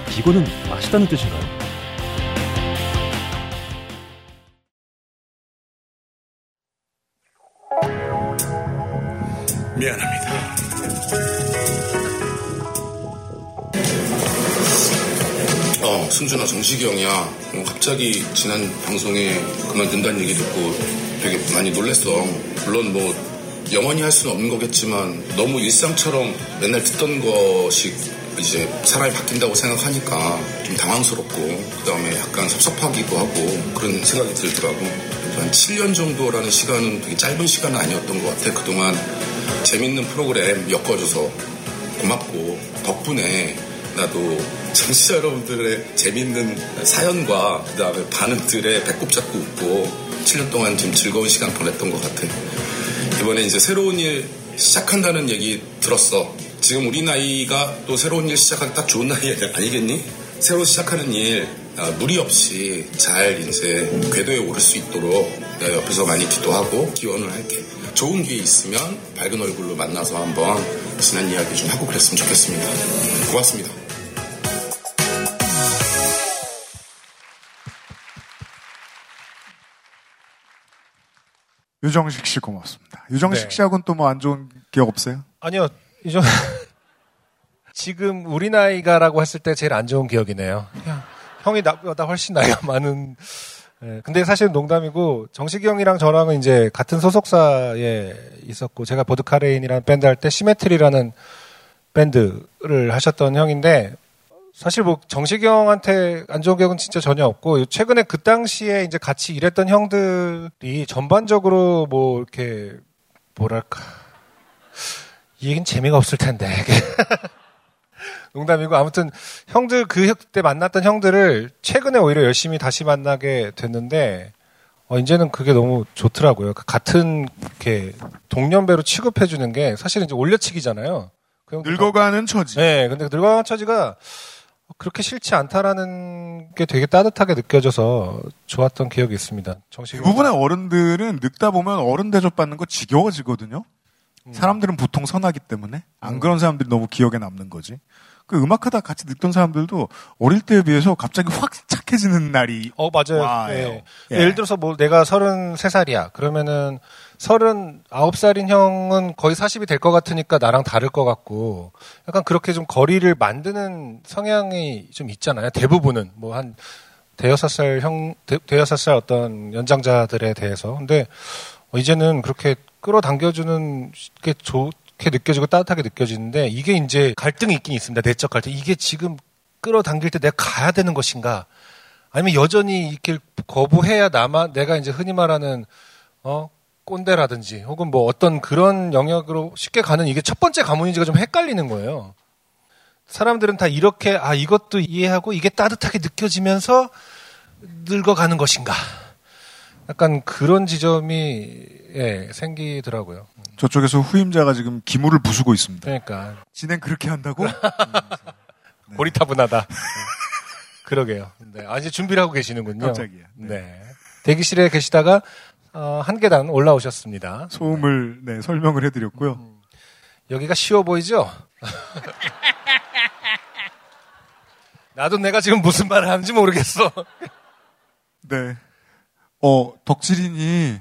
비건은 맛있다는 뜻인가요? 미안합니다. 어, 승준아, 정식이 형이야. 어, 갑자기 지난 방송에 그만둔다는 얘기 듣고 되게 많이 놀랬어. 물론 뭐, 영원히 할 수는 없는 거겠지만, 너무 일상처럼 맨날 듣던 것이 이제 사람이 바뀐다고 생각하니까 좀 당황스럽고, 그 다음에 약간 섭섭하기도 하고, 그런 생각이 들더라고. 한 7년 정도라는 시간은 되게 짧은 시간은 아니었던 것 같아. 그동안 재밌는 프로그램 엮어줘서 고맙고, 덕분에 나도 청취자 여러분들의 재밌는 사연과 그 다음에 반응들에 배꼽 잡고 웃고 7년 동안 좀 즐거운 시간 보냈던 것 같아. 이번에 이제 새로운 일 시작한다는 얘기 들었어. 지금 우리 나이가 또 새로운 일 시작하기 딱 좋은 나이 아니겠니? 새로 시작하는 일 아, 무리 없이 잘 이제 궤도에 오를 수 있도록 내가 옆에서 많이 기도하고 기원을 할게. 좋은 기회 있으면 밝은 얼굴로 만나서 한번 지난 이야기 좀 하고 그랬으면 좋겠습니다. 고맙습니다. 유정식 씨 고맙습니다. 유정식 네. 씨하고는 또 뭐 안 좋은 기억 없어요? 아니요, 이정 지금 우리 나이가라고 했을 때 제일 안 좋은 기억이네요. 야, 형이 나보다 훨씬 나이가 많은. 예, 근데 사실 농담이고 정식이 형이랑 저랑은 이제 같은 소속사에 있었고 제가 보드카레인이라는 밴드 할 때 시메트리라는 밴드를 하셨던 형인데 사실 뭐 정식이 형한테 안 좋은 기억은 진짜 전혀 없고 최근에 그 당시에 이제 같이 일했던 형들이 전반적으로 뭐 이렇게 뭐랄까 이 얘기는 재미가 없을 텐데. 농담이고 아무튼 형들 그때 만났던 형들을 최근에 오히려 열심히 다시 만나게 됐는데 어, 이제는 그게 너무 좋더라고요. 그 같은 이렇게 동년배로 취급해 주는 게 사실은 이제 올려치기잖아요. 그 늙어가는 처지. 네, 근데 늙어가는 처지가 그렇게 싫지 않다라는 게 되게 따뜻하게 느껴져서 좋았던 기억이 있습니다. 정식 대부분의 어른들은 늙다 보면 어른 대접받는 거 지겨워지거든요. 음. 사람들은 보통 선하기 때문에 안 그런 사람들이 너무 기억에 남는 거지. 그 음악하다 같이 늙던 사람들도 어릴 때에 비해서 갑자기 확 착해지는 날이 어, 맞아요. 와요. 예. 예. 예를 들어서 뭐 내가 33살이야. 그러면은 39살인 형은 거의 40이 될 것 같으니까 나랑 다를 것 같고 약간 그렇게 좀 거리를 만드는 성향이 좀 있잖아요. 대부분은 뭐 한 대여섯 살 형, 대, 대여섯 살 어떤 연장자들에 대해서. 근데 어, 이제는 그렇게 끌어당겨주는 게 좋게 느껴지고 따뜻하게 느껴지는데 이게 이제 갈등이 있긴 있습니다. 내적 갈등. 이게 지금 끌어당길 때 내가 가야 되는 것인가? 아니면 여전히 이길 거부해야 나만 내가 이제 흔히 말하는 어 꼰대라든지 혹은 뭐 어떤 그런 영역으로 쉽게 가는 이게 첫 번째 가문인지가 좀 헷갈리는 거예요. 사람들은 다 이렇게 아 이것도 이해하고 이게 따뜻하게 느껴지면서 늙어가는 것인가? 약간 그런 지점이 예, 생기더라고요. 저쪽에서 후임자가 지금 기물을 부수고 있습니다. 그러니까 진행 그렇게 한다고? 고리타분하다. 그러게요. 네, 아직 준비를 하고 계시는군요. 깜짝이야. 네. 대기실에 계시다가 어, 한 계단 올라오셨습니다. 소음을 네, 설명을 해드렸고요. 여기가 쉬워 보이죠? 나도 내가 지금 무슨 말을 하는지 모르겠어. 네. 어, 덕질인이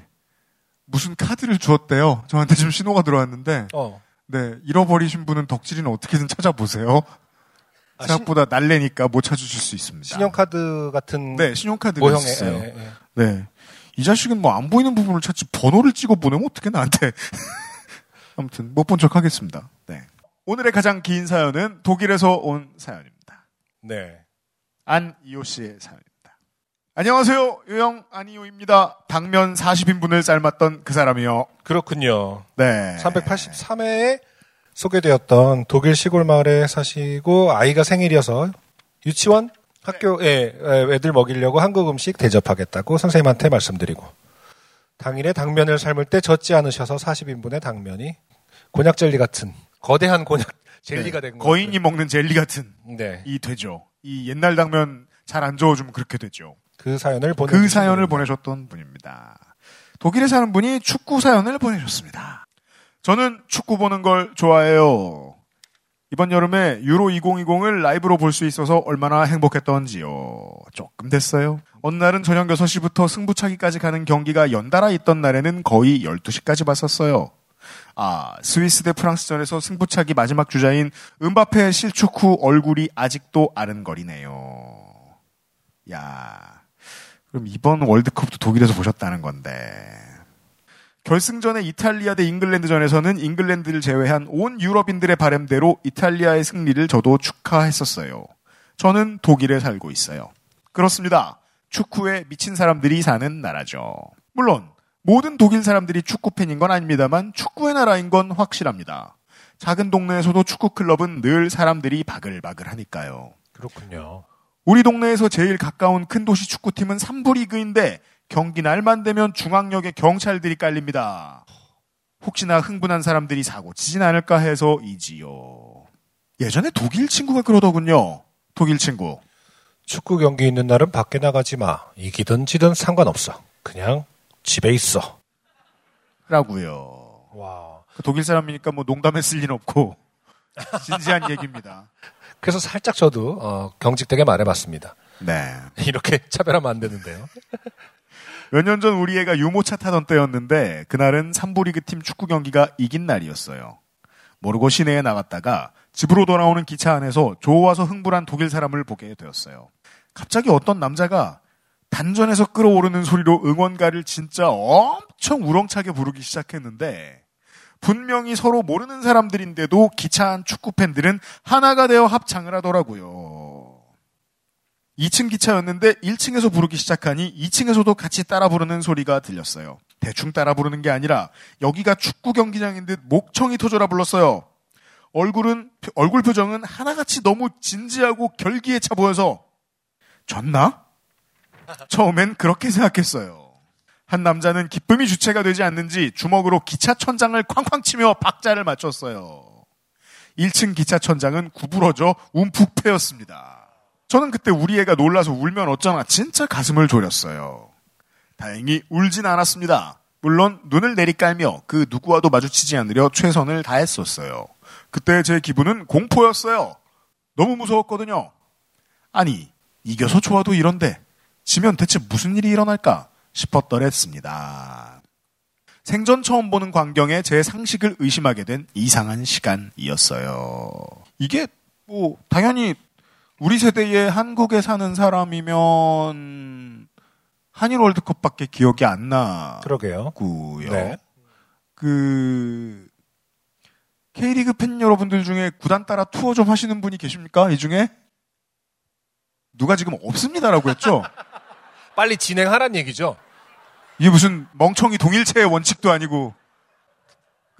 무슨 카드를 주었대요. 저한테 지금 신호가 들어왔는데. 어. 네. 잃어버리신 분은 덕질인을 어떻게든 찾아보세요. 아, 생각보다 날래니까 못 찾으실 수 있습니다. 신용카드 같은 네, 신용카드가 있어요. 예, 예. 네. 이 자식은 뭐 안 보이는 부분을 찾지 번호를 찍어 보내면 어떻게 나한테. 아무튼 못 본 척 하겠습니다. 네. 오늘의 가장 긴 사연은 독일에서 온 사연입니다. 네. 안이호 씨의 사연입니다. 안녕하세요. 유영 안이호입니다. 당면 40인분을 삶았던 그 사람이요. 그렇군요. 네. 383회에 소개되었던 독일 시골 마을에 사시고 아이가 생일이어서 유치원 학교에 애들 먹이려고 한국 음식 대접하겠다고 선생님한테 말씀드리고 당일에 당면을 삶을 때 젖지 않으셔서 40인분의 당면이 곤약 젤리 같은 거대한 곤약 젤리가 네. 된 거인이 먹는 젤리 같은 네. 이 되죠. 이 옛날 당면 잘 안 저어주면 그렇게 되죠. 그 사연을 보내 그 사연을 보내셨던 분입니다. 독일에 사는 분이 축구 사연을 보내셨습니다. 저는 축구 보는 걸 좋아해요. 이번 여름에 유로 2020을 라이브로 볼 수 있어서 얼마나 행복했던지요. 조금 됐어요. 어느 날은 저녁 6시부터 승부차기까지 가는 경기가 연달아 있던 날에는 거의 12시까지 봤었어요. 아, 스위스 대 프랑스전에서 승부차기 마지막 주자인 은바페 실축 후 얼굴이 아직도 아른거리네요. 야, 그럼 이번 월드컵도 독일에서 보셨다는 건데. 결승전의 이탈리아 대 잉글랜드전에서는 잉글랜드를 제외한 온 유럽인들의 바램대로 이탈리아의 승리를 저도 축하했었어요. 저는 독일에 살고 있어요. 그렇습니다. 축구에 미친 사람들이 사는 나라죠. 물론 모든 독일 사람들이 축구 팬인 건 아닙니다만 축구의 나라인 건 확실합니다. 작은 동네에서도 축구 클럽은 늘 사람들이 바글바글 하니까요. 그렇군요. 우리 동네에서 제일 가까운 큰 도시 축구팀은 3부 리그인데 경기 날만 되면 중앙역에 경찰들이 깔립니다. 혹시나 흥분한 사람들이 사고 치진 않을까 해서 이지요. 예전에 독일 친구가 그러더군요. 독일 친구. 축구 경기 있는 날은 밖에 나가지 마. 이기든 지든 상관없어. 그냥 집에 있어. 라고요. 와. 그 독일 사람이니까 뭐 농담했을 리는 없고 진지한 얘기입니다. 그래서 살짝 저도 어, 경직되게 말해봤습니다. 네. 이렇게 차별하면 안 되는데요. 몇 년 전 우리 애가 유모차 타던 때였는데 그날은 3부 리그 팀 축구 경기가 이긴 날이었어요. 모르고 시내에 나갔다가 집으로 돌아오는 기차 안에서 좋아서 흥분한 독일 사람을 보게 되었어요. 갑자기 어떤 남자가 단전에서 끌어오르는 소리로 응원가를 진짜 엄청 우렁차게 부르기 시작했는데 분명히 서로 모르는 사람들인데도 기차 안 축구 팬들은 하나가 되어 합창을 하더라고요. 2층 기차였는데 1층에서 부르기 시작하니 2층에서도 같이 따라 부르는 소리가 들렸어요. 대충 따라 부르는 게 아니라 여기가 축구 경기장인 듯 목청이 터져라 불렀어요. 얼굴은 얼굴 표정은 하나같이 너무 진지하고 결기에 차 보여서 졌나? 처음엔 그렇게 생각했어요. 한 남자는 기쁨이 주체가 되지 않는지 주먹으로 기차 천장을 쾅쾅 치며 박자를 맞췄어요. 1층 기차 천장은 구부러져 움푹 패였습니다. 저는 그때 우리 애가 놀라서 울면 어쩌나 진짜 가슴을 졸였어요. 다행히 울진 않았습니다. 물론 눈을 내리깔며 그 누구와도 마주치지 않으려 최선을 다했었어요. 그때 제 기분은 공포였어요. 너무 무서웠거든요. 아니, 이겨서 좋아도 이런데 지면 대체 무슨 일이 일어날까 싶었더랬습니다. 생전 처음 보는 광경에 제 상식을 의심하게 된 이상한 시간이었어요. 이게 뭐 당연히 우리 세대에 한국에 사는 사람이면 한일 월드컵밖에 기억이 안 나고요. 그러게요. 네. 그 K리그 팬 여러분들 중에 구단 따라 투어 좀 하시는 분이 계십니까? 이 중에 누가 지금 없습니다라고 했죠. 빨리 진행하란 얘기죠. 이게 무슨 멍청이 동일체의 원칙도 아니고 그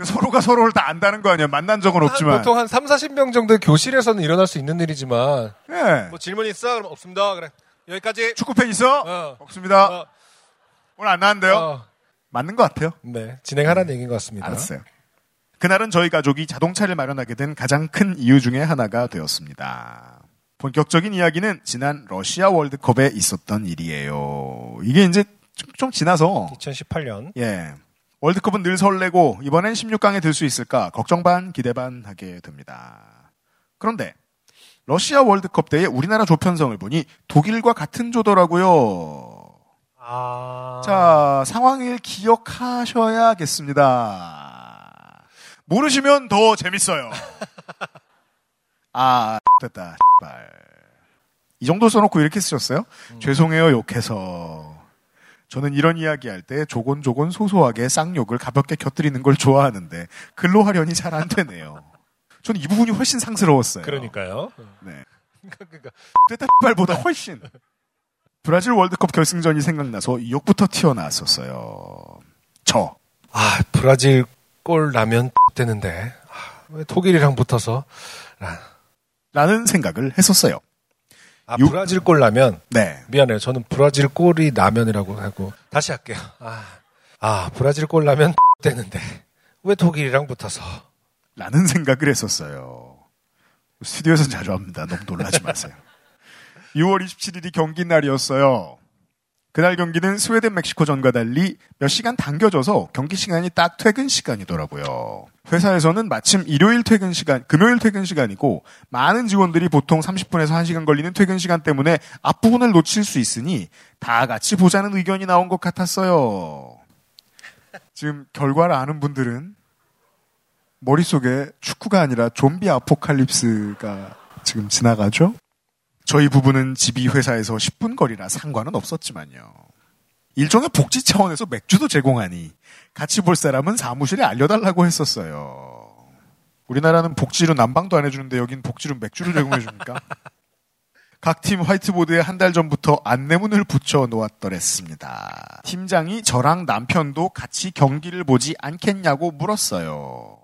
서로가 서로를 다 안다는 거 아니야. 만난 적은 없지만. 보통 한 3, 40명 정도의 교실에서는 일어날 수 있는 일이지만 예. 뭐 질문 있어? 그럼 없습니다. 그래. 여기까지. 축구팬 있어? 어. 없습니다. 오늘 안 나왔는데요? 어. 맞는 것 같아요. 네. 진행하라는 얘기인 것 같습니다. 알았어요. 그날은 저희 가족이 자동차를 마련하게 된 가장 큰 이유 중에 하나가 되었습니다. 본격적인 이야기는 지난 러시아 월드컵에 있었던 일이에요. 이게 이제 좀, 좀 지나서 2018년. 예. 월드컵은 늘 설레고 이번엔 16강에 들 수 있을까 걱정 반 기대 반 하게 됩니다. 그런데 러시아 월드컵 때의 우리나라 조편성을 보니 독일과 같은 조더라고요. 아. 자, 상황을 기억하셔야겠습니다. 모르시면 더 재밌어요. 아, 됐다. 발. 이 정도 써놓고 이렇게 쓰셨어요? 죄송해요, 욕해서. 저는 이런 이야기 할 때 조곤조곤 소소하게 쌍욕을 가볍게 곁들이는 걸 좋아하는데 글로 하려니 잘 안 되네요. 저는 이 부분이 훨씬 상스러웠어요. 그러니까요. 네. 그러니까 됐다 발보다 훨씬. 브라질 월드컵 결승전이 생각나서 이 욕부터 튀어나왔었어요. 저. 아, 브라질 골 나면 되는데. 아, 왜 독일이랑 붙어서. 라는 생각을 했었어요. 아, 브라질 골 나면? 네. 미안해요. 저는 브라질 골이 라면이라고 하고. 다시 할게요. 아, 아 브라질 골 나면 되는데. 왜 독일이랑 붙어서. 라는 생각을 했었어요. 스튜디오에서는 자주 합니다. 너무 놀라지 마세요. 6월 27일이 경기 날이었어요. 그날 경기는 스웨덴 멕시코전과 달리 몇 시간 당겨져서 경기 시간이 딱 퇴근 시간이더라고요. 회사에서는 마침 일요일 퇴근 시간, 금요일 퇴근 시간이고 많은 직원들이 보통 30분에서 1시간 걸리는 퇴근 시간 때문에 앞부분을 놓칠 수 있으니 다 같이 보자는 의견이 나온 것 같았어요. 지금 결과를 아는 분들은 머릿속에 축구가 아니라 좀비 아포칼립스가 지금 지나가죠? 저희 부부는 집이 회사에서 10분 거리라 상관은 없었지만요. 일종의 복지 차원에서 맥주도 제공하니 같이 볼 사람은 사무실에 알려달라고 했었어요. 우리나라는 복지로 난방도 안 해주는데 여긴 복지로 맥주를 제공해 줍니까? 각 팀 화이트보드에 한 달 전부터 안내문을 붙여 놓았더랬습니다. 팀장이 저랑 남편도 같이 경기를 보지 않겠냐고 물었어요.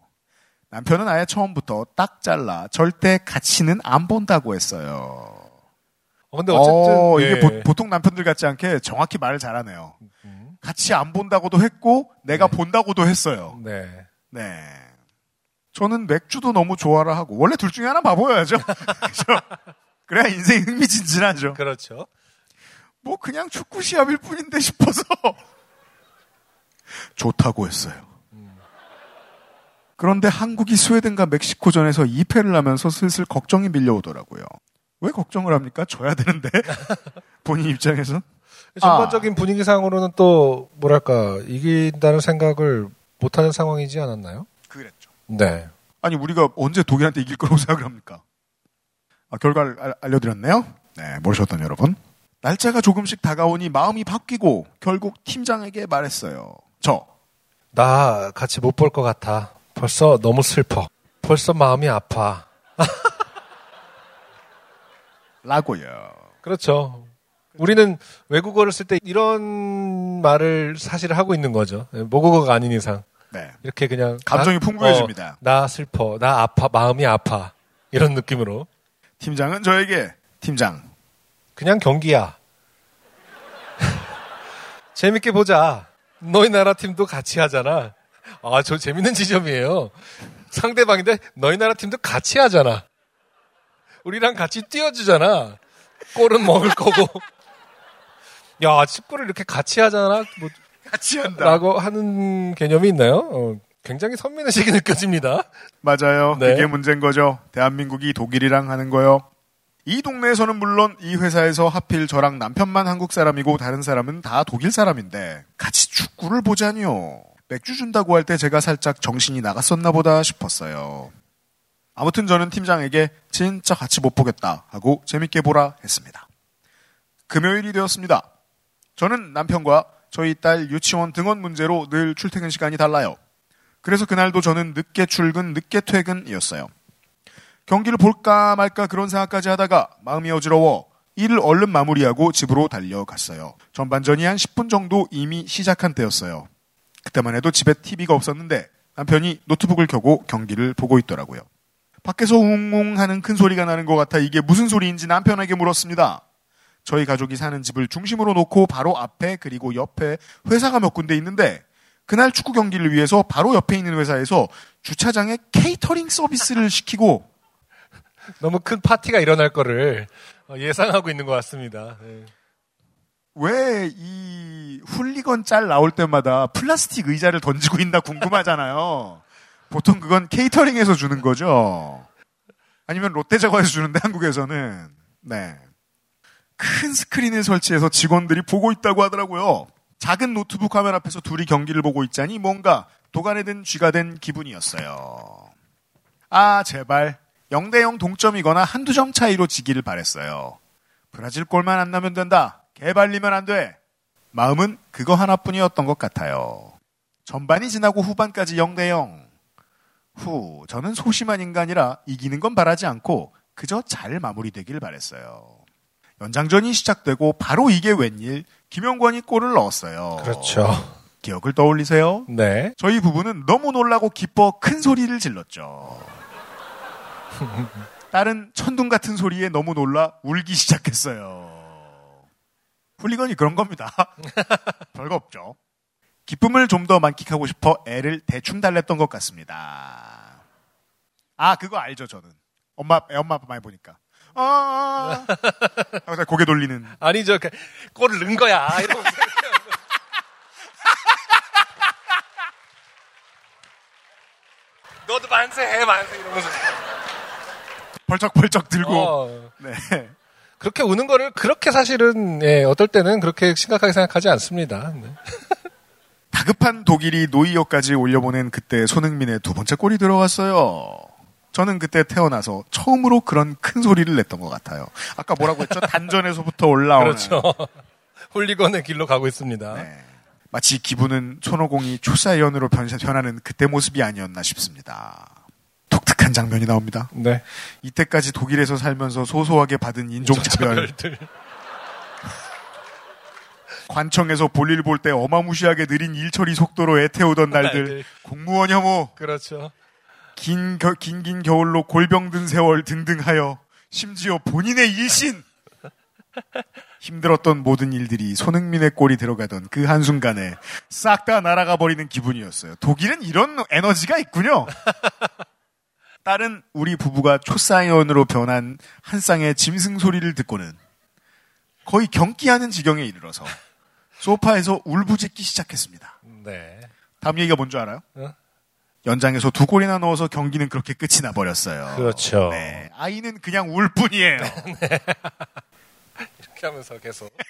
남편은 아예 처음부터 딱 잘라 절대 같이는 안 본다고 했어요. 어, 근데 어쨌든 어, 예. 이게 보, 통 남편들 같지 않게 정확히 말을 잘하네요. 같이 안 본다고도 했고 내가 본다고도 했어요. 네. 네. 저는 맥주도 너무 좋아라 하고 원래 둘 중에 하나 봐보여야죠. 그죠? 그래야 인생 흥미진진하죠. 그렇죠. 뭐 그냥 축구 시합일 뿐인데 싶어서 좋다고 했어요. 그런데 한국이 스웨덴과 멕시코전에서 2패를 하면서 슬슬 걱정이 밀려오더라고요. 왜 걱정을 합니까? 져야 되는데 본인 입장에서 전반적인 분위기상으로는 또 뭐랄까 이긴다는 생각을 못하는 상황이지 않았나요? 그랬죠. 네. 아니 우리가 언제 독일한테 이길 거라고 생각을 합니까? 아, 결과를 알, 알려드렸네요. 네, 모르셨던 여러분. 날짜가 조금씩 다가오니 마음이 바뀌고 결국 팀장에게 말했어요. 저 나 같이 못 볼 것 같아. 벌써 너무 슬퍼. 벌써 마음이 아파. 라고요. 그렇죠. 우리는 외국어를 쓸 때 이런 말을 사실 하고 있는 거죠. 모국어가 아닌 이상. 네. 이렇게 그냥 감정이 나- 풍부해집니다. 어, 나 슬퍼, 나 아파, 마음이 아파 이런 느낌으로. 팀장은 저에게 팀장 그냥 경기야. 재밌게 보자. 너희 나라 팀도 같이 하잖아. 아, 저 재밌는 지점이에요. 상대방인데 너희 나라 팀도 같이 하잖아. 우리랑 같이 뛰어주잖아. 골은 먹을 거고. 야, 축구를 이렇게 같이 하잖아. 뭐 같이 한다. 라고 하는 개념이 있나요? 어, 굉장히 선민의식이 느껴집니다. 맞아요. 네. 그게 문제인 거죠. 대한민국이 독일이랑 하는 거요. 이 동네에서는 물론 이 회사에서 하필 저랑 남편만 한국 사람이고 다른 사람은 다 독일 사람인데 같이 축구를 보자니요. 맥주 준다고 할 때 제가 살짝 정신이 나갔었나 보다 싶었어요. 아무튼 저는 팀장에게 진짜 같이 못 보겠다 하고 재밌게 보라 했습니다. 금요일이 되었습니다. 저는 남편과 저희 딸 유치원 등원 문제로 늘 출퇴근 시간이 달라요. 그래서 그날도 저는 늦게 출근, 늦게 퇴근이었어요. 경기를 볼까 말까 그런 생각까지 하다가 마음이 어지러워 일을 얼른 마무리하고 집으로 달려갔어요. 전반전이 한 10분 정도 이미 시작한 때였어요. 그때만 해도 집에 TV가 없었는데 남편이 노트북을 켜고 경기를 보고 있더라고요. 밖에서 웅웅 하는 큰 소리가 나는 것 같아 이게 무슨 소리인지 남편에게 물었습니다. 저희 가족이 사는 집을 중심으로 놓고 바로 앞에 그리고 옆에 회사가 몇 군데 있는데 그날 축구 경기를 위해서 바로 옆에 있는 회사에서 주차장에 케이터링 서비스를 시키고 너무 큰 파티가 일어날 거를 어, 예상하고 있는 것 같습니다. 네. 왜이 훌리건 짤 나올 때마다 플라스틱 의자를 던지고 있나 궁금하잖아요. 보통 그건 케이터링에서 주는 거죠. 아니면 롯데자과에서 주는데 한국에서는 네. 큰 스크린을 설치해서 직원들이 보고 있다고 하더라고요. 작은 노트북 화면 앞에서 둘이 경기를 보고 있자니 뭔가 도가에 든 쥐가 된 기분이었어요. 아, 제발. 0대0 동점이거나 한두 점 차이로 지기를 바랬어요. 브라질 골만 안 나면 된다. 개발리면 안 돼. 마음은 그거 하나뿐이었던 것 같아요. 전반이 지나고 후반까지 0대0. 후, 저는 소심한 인간이라 이기는 건 바라지 않고 그저 잘 마무리되길 바랬어요. 연장전이 시작되고 바로 이게 웬일 김영권이 골을 넣었어요. 그렇죠. 기억을 떠올리세요? 네. 저희 부부는 너무 놀라고 기뻐 큰 소리를 질렀죠. 딸은 천둥 같은 소리에 너무 놀라 울기 시작했어요. 훌리건이 그런 겁니다. 별거 없죠. 기쁨을 좀 더 만끽하고 싶어 애를 대충 달랬던 것 같습니다. 아, 그거 알죠, 저는. 엄마, 애 엄마 아빠 많이 보니까. 아, 하고 고개 돌리는. 아니, 저, 골을 넣은 거야. 이러면서. 너도 만세해, 만세. 이러면서. 벌쩍벌쩍 들고. 어. 네. 그렇게 우는 거를 그렇게 사실은, 예, 어떨 때는 그렇게 심각하게 생각하지 않습니다. 네. 다급한 독일이 노이어까지 올려보낸 그때 손흥민의 두 번째 골이 들어갔어요. 저는 그때 태어나서 처음으로 그런 큰 소리를 냈던 것 같아요. 아까 뭐라고 했죠? 단전에서부터 올라오는. 그렇죠. 홀리건의 길로 가고 있습니다. 네. 마치 기분은 손오공이 초사연으로 변하는 그때 모습이 아니었나 싶습니다. 독특한 장면이 나옵니다. 네. 이때까지 독일에서 살면서 소소하게 받은 인종차별. 관청에서 볼일 볼 때 어마무시하게 느린 일처리 속도로 애태우던 날들. 공무원 혐오. 그렇죠. 긴, 겨, 긴 긴 겨울로 골병 든 세월 등등하여 심지어 본인의 일신 힘들었던 모든 일들이 손흥민의 골이 들어가던 그 한순간에 싹 다 날아가 버리는 기분이었어요. 독일은 이런 에너지가 있군요. 딸은 우리 부부가 초사이언으로 변한 한 쌍의 짐승 소리를 듣고는 거의 경기하는 지경에 이르러서 소파에서 울부짖기 시작했습니다. 네. 다음 얘기가 뭔 줄 알아요? 어? 연장에서 두 골이나 넣어서 경기는 그렇게 끝이 나 버렸어요. 그렇죠. 네. 아이는 그냥 울 뿐이에요. 네. 이렇게 하면서 계속.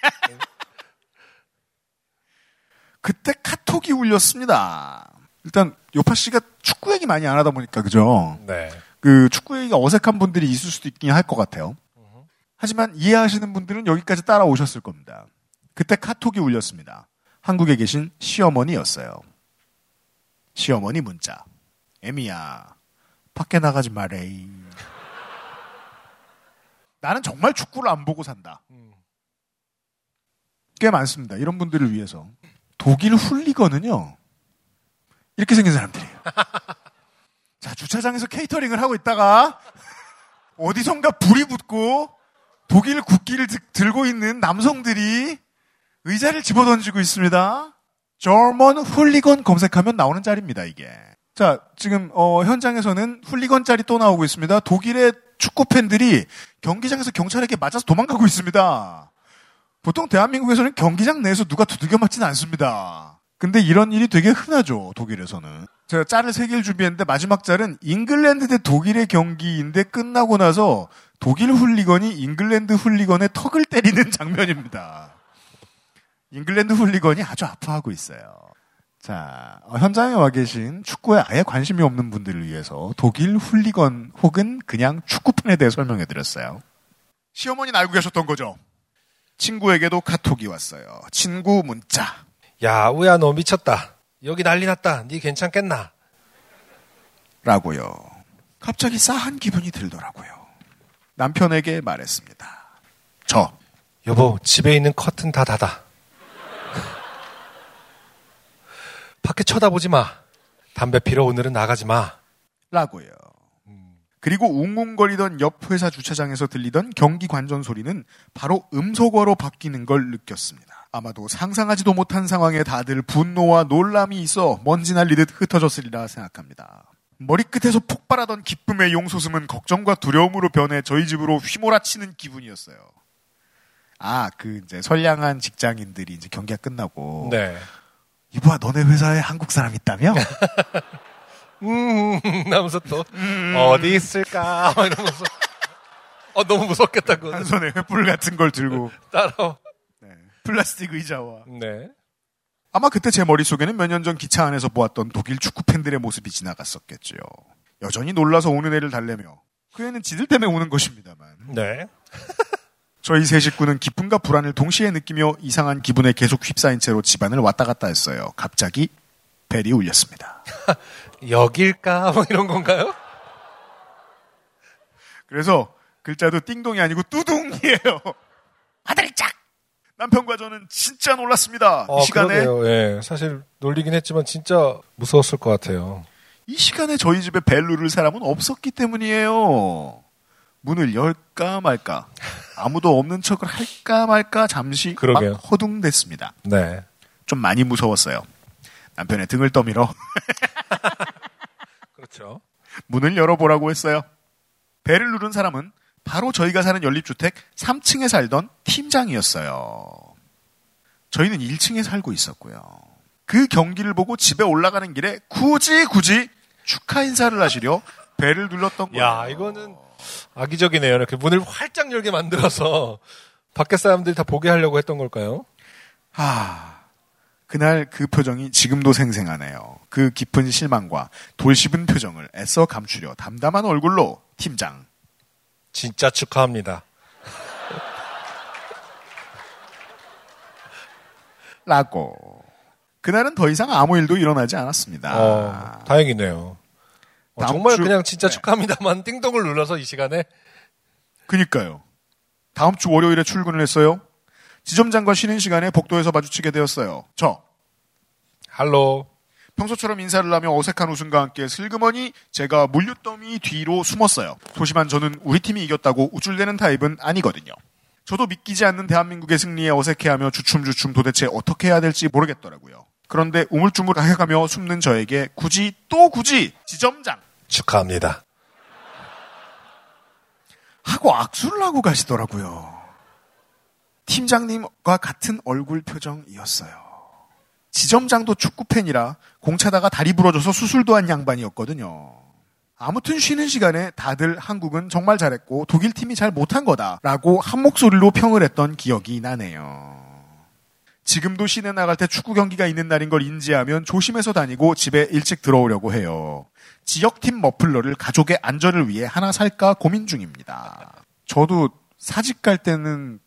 그때 카톡이 울렸습니다. 일단 요파 씨가 축구 얘기 많이 안 하다 보니까 그죠? 네. 그 축구 얘기가 어색한 분들이 있을 수도 있긴 할 것 같아요. 하지만 이해하시는 분들은 여기까지 따라오셨을 겁니다. 그때 카톡이 울렸습니다. 한국에 계신 시어머니였어요. 시어머니 문자. 애미야, 밖에 나가지 말래. 나는 정말 축구를 안 보고 산다. 꽤 많습니다. 이런 분들을 위해서. 독일 훌리거는요, 이렇게 생긴 사람들이에요. 자, 주차장에서 케이터링을 하고 있다가, 어디선가 불이 붙고, 독일 국기를 드, 들고 있는 남성들이 의자를 집어던지고 있습니다. 저먼 훌리건 검색하면 나오는 자리입니다, 이게. 자, 지금, 어, 현장에서는 훌리건 짤이 또 나오고 있습니다. 독일의 축구 팬들이 경기장에서 경찰에게 맞아서 도망가고 있습니다. 보통 대한민국에서는 경기장 내에서 누가 두들겨 맞지는 않습니다. 근데 이런 일이 되게 흔하죠, 독일에서는. 제가 짤을 세 개를 준비했는데 마지막 짤은 잉글랜드 대 독일의 경기인데 끝나고 나서 독일 훌리건이 잉글랜드 훌리건의 턱을 때리는 장면입니다. 잉글랜드 훌리건이 아주 아파하고 있어요. 자, 어, 현장에 와 계신 축구에 아예 관심이 없는 분들을 위해서 독일 훌리건 혹은 그냥 축구팬에 대해 설명해 드렸어요. 시어머니는 알고 계셨던 거죠? 친구에게도 카톡이 왔어요. 친구 문자. 야, 우야, 너 미쳤다. 여기 난리 났다. 니 괜찮겠나? 라고요. 갑자기 싸한 기분이 들더라고요. 남편에게 말했습니다. 저. 여보, 집에 있는 커튼 다 닫아. 밖에 쳐다보지 마. 담배 피러 오늘은 나가지 마. 라고요. 그리고 웅웅거리던 옆 회사 주차장에서 들리던 경기 관전 소리는 바로 음소거로 바뀌는 걸 느꼈습니다. 아마도 상상하지도 못한 상황에 다들 분노와 놀람이 있어 먼지 날리듯 흩어졌으리라 생각합니다. 머리끝에서 폭발하던 기쁨의 용솟음은 걱정과 두려움으로 변해 저희 집으로 휘몰아치는 기분이었어요. 아, 그 이제 선량한 직장인들이 이제 경기가 끝나고 네. 이봐 너네 회사에 한국 사람 있다며? 음, 하면서 또, 어디 있을까? 막 이러면서. 어, 너무 무섭겠다, 그거. 한 손에 횃불 같은 걸 들고 따라. 플라스틱 의자와. 네. 아마 그때 제 머릿속에는 몇 년 전 기차 안에서 보았던 독일 축구 팬들의 모습이 지나갔었겠죠. 여전히 놀라서 오는 애를 달래며 그 애는 지들 때문에 오는 것입니다만. 네. 저희 세 식구는 기쁨과 불안을 동시에 느끼며 이상한 기분에 계속 휩싸인 채로 집안을 왔다 갔다 했어요. 갑자기 벨이 울렸습니다. 여길까? 뭐 이런 건가요? 그래서 글자도 띵동이 아니고 뚜둥이에요. 아들이 짝! 남편과 저는 진짜 놀랐습니다. 어, 이 시간에. 예. 사실 놀리긴 했지만 진짜 무서웠을 것 같아요. 이 시간에 저희 집에 벨 누를 사람은 없었기 때문이에요. 문을 열까 말까 아무도 없는 척을 할까 말까 잠시 그러게요. 막 허둥댔습니다. 네. 좀 많이 무서웠어요. 남편의 등을 떠밀어 그렇죠. 문을 열어보라고 했어요. 벨을 누른 사람은 바로 저희가 사는 연립주택 3층에 살던 팀장이었어요. 저희는 1층에 살고 있었고요. 그 경기를 보고 집에 올라가는 길에 굳이 굳이 축하 인사를 하시려 벨을 눌렀던 거예요. 야, 이거는 악의적이네요. 이렇게 문을 활짝 열게 만들어서 밖에 사람들이 다 보게 하려고 했던 걸까요? 아, 그날 그 표정이 지금도 생생하네요. 그 깊은 실망과 돌씹은 표정을 애써 감추려 담담한 얼굴로 팀장. 진짜 축하합니다. 라고. 그날은 더 이상 아무 일도 일어나지 않았습니다. 어, 다행이네요. 어, 정말 주- 그냥 진짜 네. 축하합니다만 띵동을 눌러서 이 시간에 그니까요. 다음 주 월요일에 출근을 했어요. 지점장과 쉬는 시간에 복도에서 마주치게 되었어요. 저. 할로. 평소처럼 인사를 하며 어색한 웃음과 함께 슬그머니 제가 물류더미 뒤로 숨었어요. 소심한 저는 우리 팀이 이겼다고 우쭐대는 타입은 아니거든요. 저도 믿기지 않는 대한민국의 승리에 어색해하며 주춤주춤 도대체 어떻게 해야 될지 모르겠더라고요. 그런데 우물쭈물해가며 숨는 저에게 굳이 또 굳이 지점장 축하합니다. 하고 악수를 하고 가시더라고요. 팀장님과 같은 얼굴 표정이었어요. 지점장도 축구팬이라 공차다가 다리 부러져서 수술도 한 양반이었거든요. 아무튼 쉬는 시간에 다들 한국은 정말 잘했고 독일 팀이 잘 못한 거다라고 한 목소리로 평을 했던 기억이 나네요. 지금도 시내 나갈 때 축구 경기가 있는 날인 걸 인지하면 조심해서 다니고 집에 일찍 들어오려고 해요. 지역팀 머플러를 가족의 안전을 위해 하나 살까 고민 중입니다. 저도 사직 갈 때는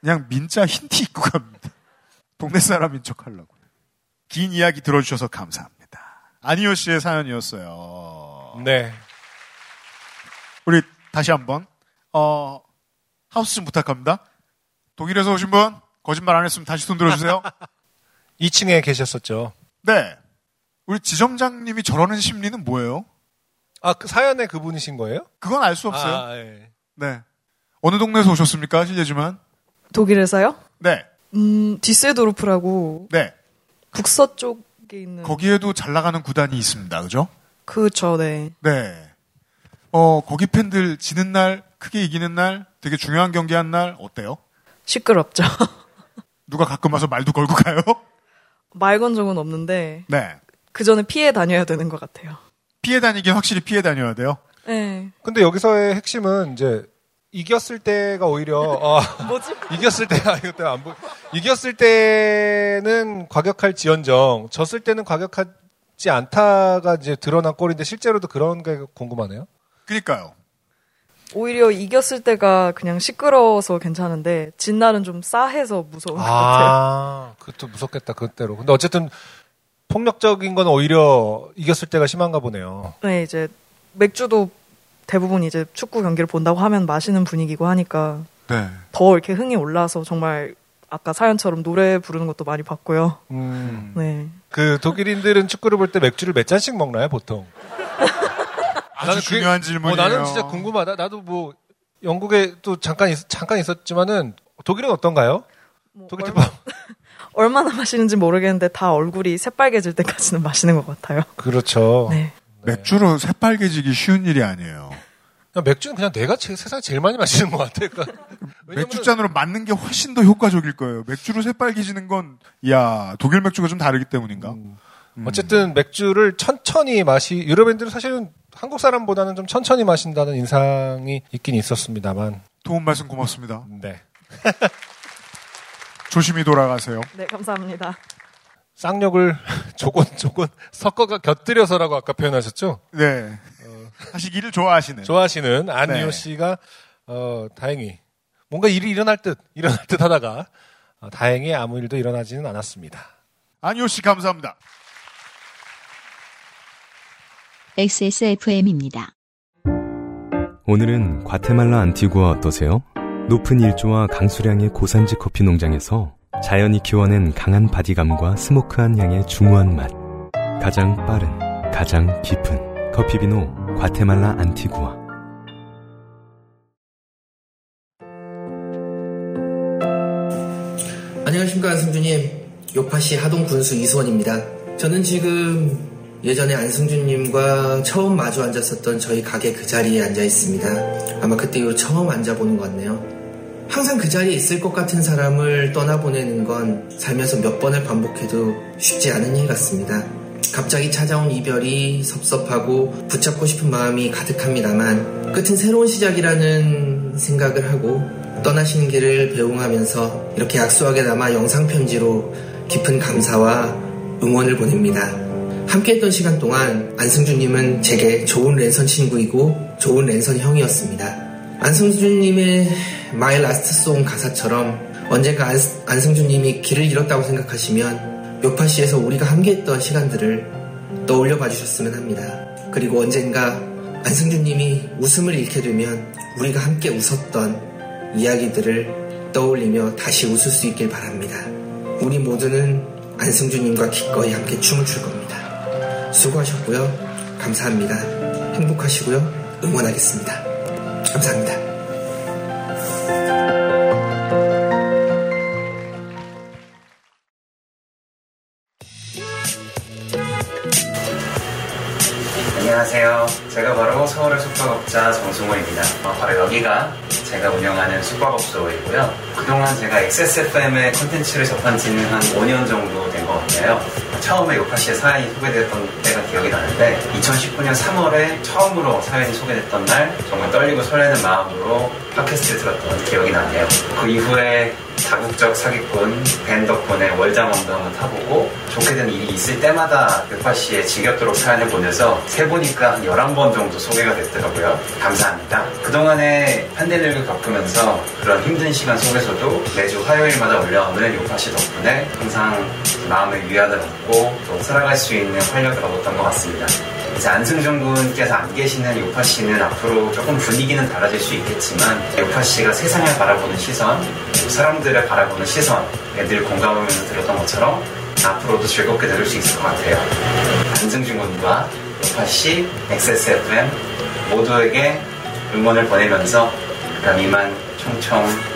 그냥 민자 흰 티 입고 갑니다. 동네 사람인 척 하려고. 긴 이야기 들어주셔서 감사합니다. 아니오 씨의 사연이었어요. 네. 우리 다시 한번 어 하우스 좀 부탁합니다. 독일에서 오신 분 거짓말 안 했으면 다시 손 들어주세요. 2층에 계셨었죠. 네. 우리 지점장님이 저러는 심리는 뭐예요? 아, 그 사연에 그분이신 거예요? 그건 알 수 없어요. 아, 예. 네. 어느 동네에서 오셨습니까? 실례지만. 독일에서요? 네. 음, 디세도르프라고 네. 북서 쪽에 있는 거기에도 잘 나가는 구단이 있습니다. 그죠? 그쵸, 네. 네. 어, 거기 팬들 지는 날, 크게 이기는 날, 되게 중요한 경기 한 날, 어때요? 시끄럽죠. 누가 가끔 와서 말도 걸고 가요? 말 건 적은 없는데 네. 그 전에 피해 다녀야 되는 것 같아요. 피해 다니긴 확실히 피해 다녀야 돼요. 네. 근데 여기서의 핵심은 이제 이겼을 때가 오히려 어, 뭐지? 이겼을 때 아, 이것 때문에 안 보. 이겼을 때는 과격할 지연정, 졌을 때는 과격하지 않다가 이제 드러난 꼴인데 실제로도 그런 게 궁금하네요. 그니까요. 오히려 이겼을 때가 그냥 시끄러워서 괜찮은데 진 날은 좀 싸해서 무서운 것 같아요. 아, 그것도 무섭겠다 그때로. 근데 어쨌든 폭력적인 건 오히려 이겼을 때가 심한가 보네요. 네, 이제 맥주도 대부분 이제 축구 경기를 본다고 하면 마시는 분위기고 하니까 네. 더 이렇게 흥이 올라서 정말 아까 사연처럼 노래 부르는 것도 많이 봤고요. 음. 네. 그 독일인들은 축구를 볼 때 맥주를 몇 잔씩 먹나요, 보통? 아주 중요한 질문이에요. 어, 나는 진짜 궁금하다. 나도 뭐 영국에 또 잠깐 있, 잠깐 있었지만은 독일은 어떤가요? 독일 팀 얼마나 마시는지 모르겠는데 다 얼굴이 새빨개질 때까지는 마시는 것 같아요. 그렇죠. 네. 맥주로 새빨개지기 쉬운 일이 아니에요. 맥주는 그냥 내가 제, 세상에 제일 많이 마시는 것 같아. 그러니까 맥주 잔으로 맞는 게 훨씬 더 효과적일 거예요. 맥주로 새빨개지는 건, 야 독일 맥주가 좀 다르기 때문인가? 어쨌든 맥주를 천천히 마시 유럽인들은 사실은 한국 사람보다는 좀 천천히 마신다는 인상이 있긴 있었습니다만 도움 말씀 고맙습니다. 네. 조심히 돌아가세요. 네, 감사합니다. 쌍욕을 조곤조곤 섞어가 곁들여서라고 아까 표현하셨죠? 네. 하시기를 좋아하시는. 좋아하시는 안니오 네. 씨가 어, 다행히 뭔가 일이 일어날 듯 일어날 듯 하다가 어, 다행히 아무 일도 일어나지는 않았습니다. 안니오 씨 감사합니다. XSFM입니다. 오늘은 과테말라 안티구아 어떠세요? 높은 일조와 강수량의 고산지 커피 농장에서 자연이 키워낸 강한 바디감과 스모크한 향의 중후한 맛. 가장 빠른, 가장 깊은 커피 비노 과테말라 안티구아. 안녕하십니까 안승주님 요파시 하동 군수 이수원입니다 저는 지금 예전에 안승준님과 처음 마주 앉았었던 저희 가게 그 자리에 앉아 있습니다 아마 그때 이후로 처음 앉아보는 것 같네요 항상 그 자리에 있을 것 같은 사람을 떠나보내는 건 살면서 몇 번을 반복해도 쉽지 않은 일 같습니다 갑자기 찾아온 이별이 섭섭하고 붙잡고 싶은 마음이 가득합니다만 끝은 새로운 시작이라는 생각을 하고 떠나시는 길을 배웅하면서 이렇게 약소하게 남아 영상 편지로 깊은 감사와 응원을 보냅니다. 함께했던 시간 동안 안승준님은 제게 좋은 랜선 친구이고 좋은 랜선 형이었습니다. 안승준님의 My Last Song 가사처럼 언젠가 안, 안승준님이 길을 잃었다고 생각하시면 요파시에서 우리가 함께했던 시간들을 떠올려 봐주셨으면 합니다. 그리고 언젠가 안승준님이 웃음을 잃게 되면 우리가 함께 웃었던 이야기들을 떠올리며 다시 웃을 수 있길 바랍니다. 우리 모두는 안승준님과 기꺼이 함께 춤을 출 겁니다. 수고하셨고요. 감사합니다. 행복하시고요. 응원하겠습니다. 감사합니다. 안녕하세요. 제가 바로 서울의 숙박업자 정승호입니다. 어, 바로 여기가 제가 운영하는 숙박업소이고요. 그동안 제가 XSFM의 콘텐츠를 접한 지는 한 5년 정도 된 것 같아요. 처음에 요파시의 사연이 소개됐던 때가 기억이 나는데 2019년 3월에 처음으로 사연이 소개됐던 날 정말 떨리고 설레는 마음으로 팟캐스트를 들었던 기억이 나네요. 그 이후에 다국적 사기꾼 벤 덕분에 월장원도 한번 타보고 좋게 된 일이 있을 때마다 요파시에 지겹도록 사연을 보내서 세보니까 한 11번 정도 소개가 됐더라고요. 감사합니다. 그동안에 팬데믹을 겪으면서 그런 힘든 시간 속에서도 매주 화요일마다 올라오는 요파시 덕분에 항상 마음의 위안을 얻고 또 살아갈 수 있는 활력을 얻었던 것 같습니다. 이제 안승준 군께서 안 계시는 요파 씨는 앞으로 조금 분위기는 달라질 수 있겠지만 요파 씨가 세상을 바라보는 시선, 사람들을 바라보는 시선, 애들 공감하면서 들었던 것처럼 앞으로도 즐겁게 들을 수 있을 것 같아요. 안승준 군과 요파 씨, XSFM 모두에게 응원을 보내면서 그럼 이만 총총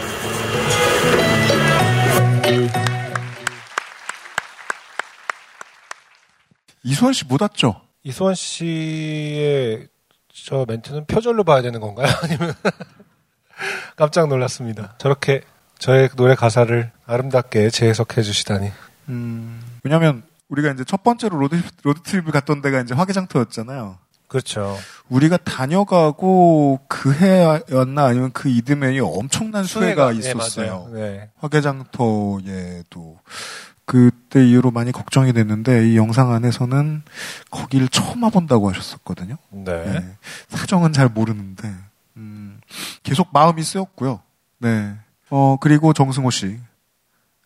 이수원 씨못 왔죠? 이수원 씨의 저 멘트는 표절로 봐야 되는 건가요? 아니면 깜짝 놀랐습니다. 저렇게 저의 노래 가사를 아름답게 재해석해 주시다니. 음, 왜냐면 우리가 이제 첫 번째로 road, road trip을 갔던 데가 이제 화개장터였잖아요. 그렇죠. 우리가 다녀가고 그 해였나 아니면 그 이듬해에 엄청난 수해가, 수해가, 네, 있었어요. 맞아요. 네. 화개장터에도 그때 이후로 많이 걱정이 됐는데 이 영상 안에서는 거기를 처음 와본다고 하셨었거든요. 네. 사정은 잘 모르는데 음, 계속 마음이 쓰였고요. 네. 어 그리고 정승호 씨.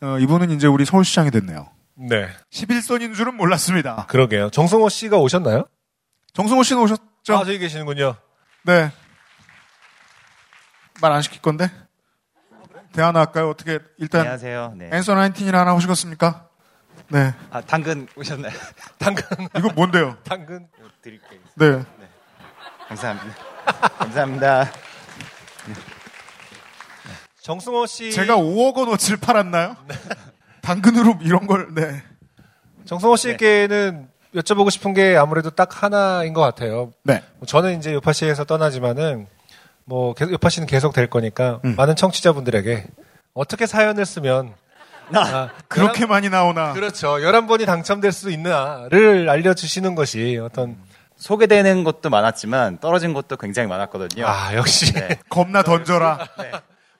어, 이분은 이제 우리 서울시장이 됐네요. 네. 11선인 줄은 몰랐습니다. 그러게요. 정성호 씨가 오셨나요? 정승호 씨는 오셨죠? 아, 저기 계시는군요. 네. 말 안 시킬 건데? 대하나 할까요? 어떻게 일단 안녕하세요. 네. 앤서 나인틴이나 하나 오시겠습니까? 네. 아, 당근 오셨나요? 당근. 이거 뭔데요? 당근. 드릴게요. 네. 감사합니다. 감사합니다. 정승호 씨. 제가 5억 원어치를 팔았나요? 당근으로 이런 걸, 네. 정승호 씨께는 여쭤보고 싶은 게 아무래도 딱 하나인 것 같아요. 네. 저는 이제 요파시에서 떠나지만은 뭐 계속 요파시는 계속 될 거니까 음. 많은 청취자분들에게 어떻게 사연을 쓰면 아, 그렇게 많이 나오나. 그렇죠. 11번이 당첨될 수 있나를 알려 주시는 것이 어떤 소개되는 것도 많았지만 떨어진 것도 굉장히 많았거든요. 아, 역시. 네. 겁나 던져라.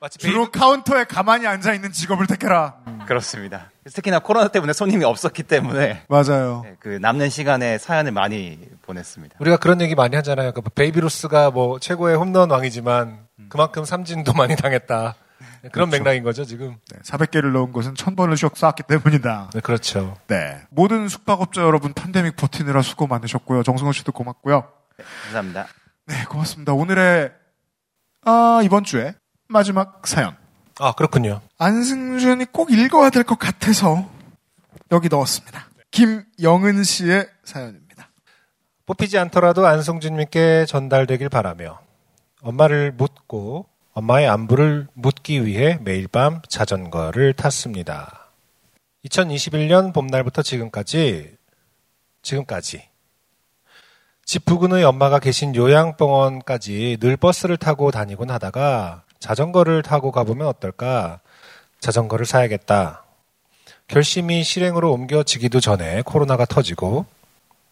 마치 주로 카운터에 가만히 앉아 있는 직업을 택해라. 그렇습니다. 특히나 코로나 때문에 손님이 없었기 때문에 맞아요. 네, 그 남는 시간에 사연을 많이 보냈습니다. 우리가 그런 얘기 많이 하잖아요. 그 베이비루스가 뭐 최고의 홈런 왕이지만 그만큼 삼진도 많이 당했다. 그런 그렇죠. 맥락인 거죠, 지금. 네, 400개를 넣은 것은 1000번을 슉 쐈기 때문이다. 네, 그렇죠. 네. 모든 숙박업자 여러분 팬데믹 버티느라 수고 많으셨고요. 정승호 씨도 고맙고요. 감사합니다. 네, 고맙습니다. 오늘의 아, 이번 주에 마지막 사연. 아, 그렇군요. 안승준이 꼭 읽어야 될 것 같아서 여기 넣었습니다. 김영은 씨의 사연입니다. 뽑히지 않더라도 안성준님께 전달되길 바라며 엄마를 묻고 엄마의 안부를 묻기 위해 매일 밤 자전거를 탔습니다. 2021년 봄날부터 지금까지 지금까지 집 부근의 엄마가 계신 요양병원까지 늘 버스를 타고 다니곤 하다가 자전거를 타고 가보면 어떨까? 자전거를 사야겠다. 결심이 실행으로 옮겨지기도 전에 코로나가 터지고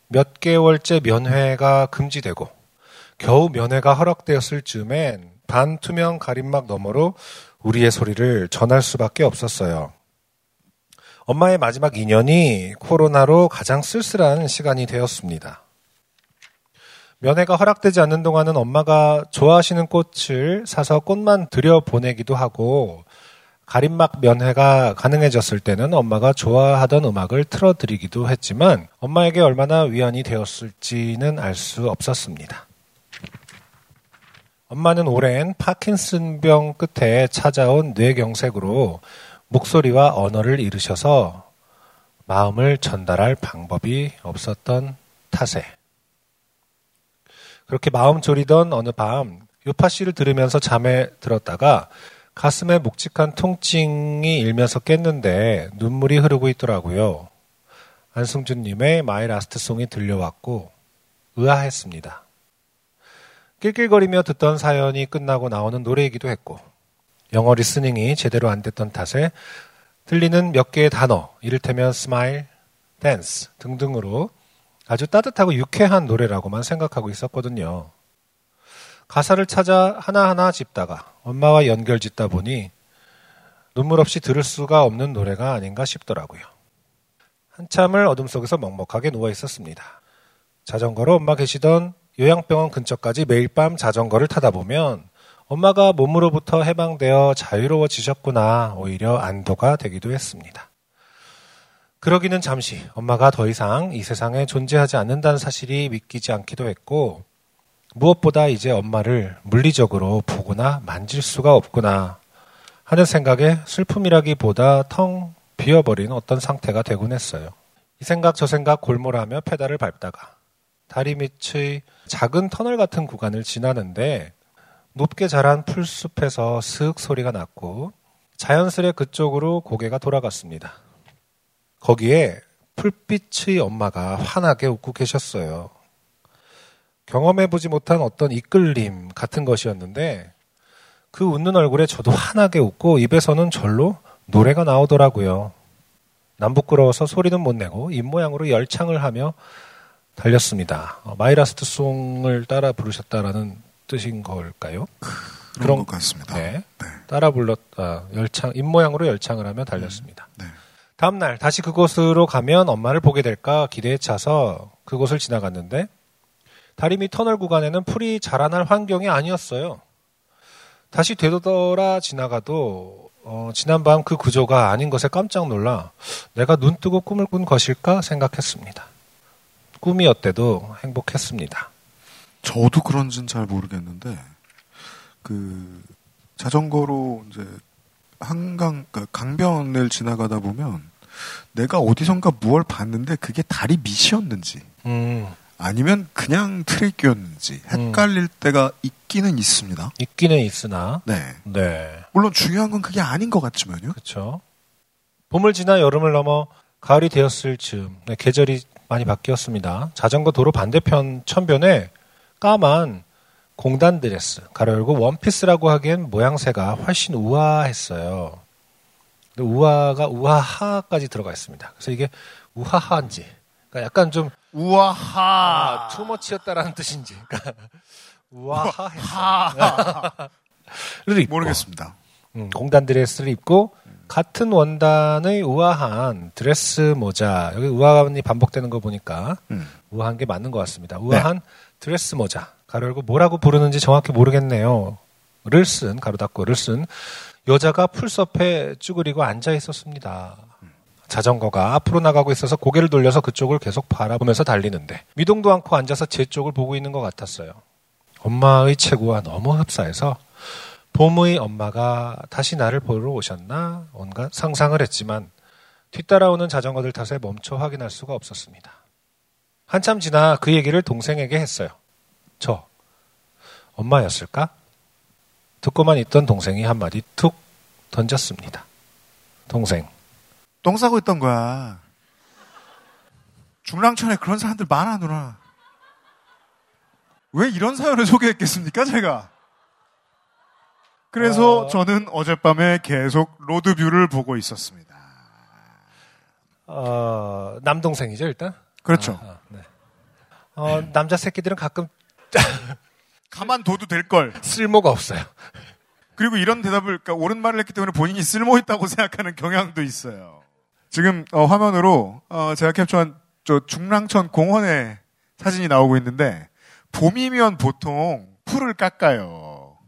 몇 개월째 면회가 금지되고 겨우 면회가 허락되었을 즈음엔 반투명 가림막 너머로 우리의 소리를 전할 수밖에 없었어요. 엄마의 마지막 2년이 코로나로 가장 쓸쓸한 시간이 되었습니다. 면회가 허락되지 않는 동안은 엄마가 좋아하시는 꽃을 사서 꽃만 들여보내기도 하고 가림막 면회가 가능해졌을 때는 엄마가 좋아하던 음악을 틀어드리기도 했지만 엄마에게 얼마나 위안이 되었을지는 알 수 없었습니다. 엄마는 오랜 파킨슨병 끝에 찾아온 뇌경색으로 목소리와 언어를 잃으셔서 마음을 전달할 방법이 없었던 탓에 그렇게 마음 졸이던 어느 밤 요파시를 들으면서 잠에 들었다가 가슴에 묵직한 통증이 일면서 깼는데 눈물이 흐르고 있더라고요. 안승준님의 My Last Song이 들려왔고 의아했습니다. 낄낄거리며 듣던 사연이 끝나고 나오는 노래이기도 했고 영어 리스닝이 제대로 안 됐던 탓에 들리는 몇 개의 단어, 이를테면 smile, dance 등등으로 아주 따뜻하고 유쾌한 노래라고만 생각하고 있었거든요. 가사를 찾아 하나하나 짚다가 엄마와 연결 짓다 보니 눈물 없이 들을 수가 없는 노래가 아닌가 싶더라고요. 한참을 어둠 속에서 먹먹하게 누워 있었습니다. 자전거로 엄마 계시던 요양병원 근처까지 매일 밤 자전거를 타다 보면 엄마가 몸으로부터 해방되어 자유로워지셨구나 오히려 안도가 되기도 했습니다. 그러기는 잠시 엄마가 더 이상 이 세상에 존재하지 않는다는 사실이 믿기지 않기도 했고 무엇보다 이제 엄마를 물리적으로 보거나 만질 수가 없구나 하는 생각에 슬픔이라기보다 텅 비어버린 어떤 상태가 되곤 했어요. 이 생각 저 생각 골몰하며 페달을 밟다가 다리 밑의 작은 터널 같은 구간을 지나는데 높게 자란 풀숲에서 슥 소리가 났고 자연스레 그쪽으로 고개가 돌아갔습니다. 거기에 풀빛의 엄마가 환하게 웃고 계셨어요. 경험해보지 못한 어떤 이끌림 같은 것이었는데 그 웃는 얼굴에 저도 환하게 웃고 입에서는 절로 노래가 나오더라고요. 남 부끄러워서 소리는 못 내고 입모양으로 열창을 하며 달렸습니다. 어, My Last Song을 따라 부르셨다라는 뜻인 걸까요? 그런 것 같습니다. 네. 따라 불렀다. 열창, 입모양으로 열창을 하며 달렸습니다. 네. 다음날 다시 그곳으로 가면 엄마를 보게 될까 기대에 차서 그곳을 지나갔는데 다리 밑 터널 구간에는 풀이 자라날 환경이 아니었어요. 다시 되돌아 지나가도 어, 지난밤 그 구조가 아닌 것에 깜짝 놀라 내가 눈 뜨고 꿈을 꾼 것일까 생각했습니다. 꿈이었대도 행복했습니다. 저도 그런지는 잘 모르겠는데 그 자전거로 이제 한강 그러니까 강변을 지나가다 보면 내가 어디선가 무얼 봤는데 그게 다리 밑이었는지 음, 아니면 그냥 트랙이었는지 헷갈릴 때가 있기는 있습니다. 있기는 있으나 네. 네. 물론 중요한 건 그게 아닌 것 같지만요. 그렇죠. 봄을 지나 여름을 넘어 가을이 되었을 즈음 네, 계절이 많이 바뀌었습니다. 자전거 도로 반대편 천변에 까만 공단 드레스 가로 열고 원피스라고 하기엔 모양새가 훨씬 우아했어요. 우아가 우아하까지 들어가 있습니다. 그래서 이게 우하하인지, 그러니까 약간 좀 우아하 아, 투머치였다라는 뜻인지, 그러니까 입고, 모르겠습니다. 음, 공단 드레스를 입고 같은 원단의 우아한 드레스 모자 여기 우아함이 반복되는 거 보니까 음. 우아한 게 맞는 것 같습니다. 우아한 드레스 모자 가로 열고 뭐라고 부르는지 정확히 모르겠네요. 를 쓴 가로 닫고를 쓴 여자가 풀숲에 쭈그리고 앉아 있었습니다. 자전거가 앞으로 나가고 있어서 고개를 돌려서 그쪽을 계속 바라보면서 달리는데 미동도 않고 앉아서 제 쪽을 보고 있는 것 같았어요. 엄마의 체구와 너무 흡사해서 봄의 엄마가 다시 나를 보러 오셨나 온갖 상상을 했지만 뒤따라오는 자전거들 탓에 멈춰 확인할 수가 없었습니다. 한참 지나 그 얘기를 동생에게 했어요. 저 엄마였을까? 듣고만 있던 동생이 한마디 툭 던졌습니다. 동생 똥 싸고 있던 거야. 중랑천에 그런 사람들 많아 누나. 왜 이런 사연을 소개했겠습니까 제가? 그래서 어. 저는 어젯밤에 계속 로드뷰를 보고 있었습니다. 어, 남동생이죠 일단. 그렇죠. 아, 아, 네. 어, 남자 새끼들은 가끔 가만 둬도 될 걸. 쓸모가 없어요. 그리고 이런 대답을 그러니까 옳은 말을 했기 때문에 본인이 쓸모 있다고 생각하는 경향도 있어요. 지금 어, 화면으로 어, 제가 캡처한 저 중랑천 공원의 사진이 나오고 있는데 봄이면 보통 풀을 깎아요.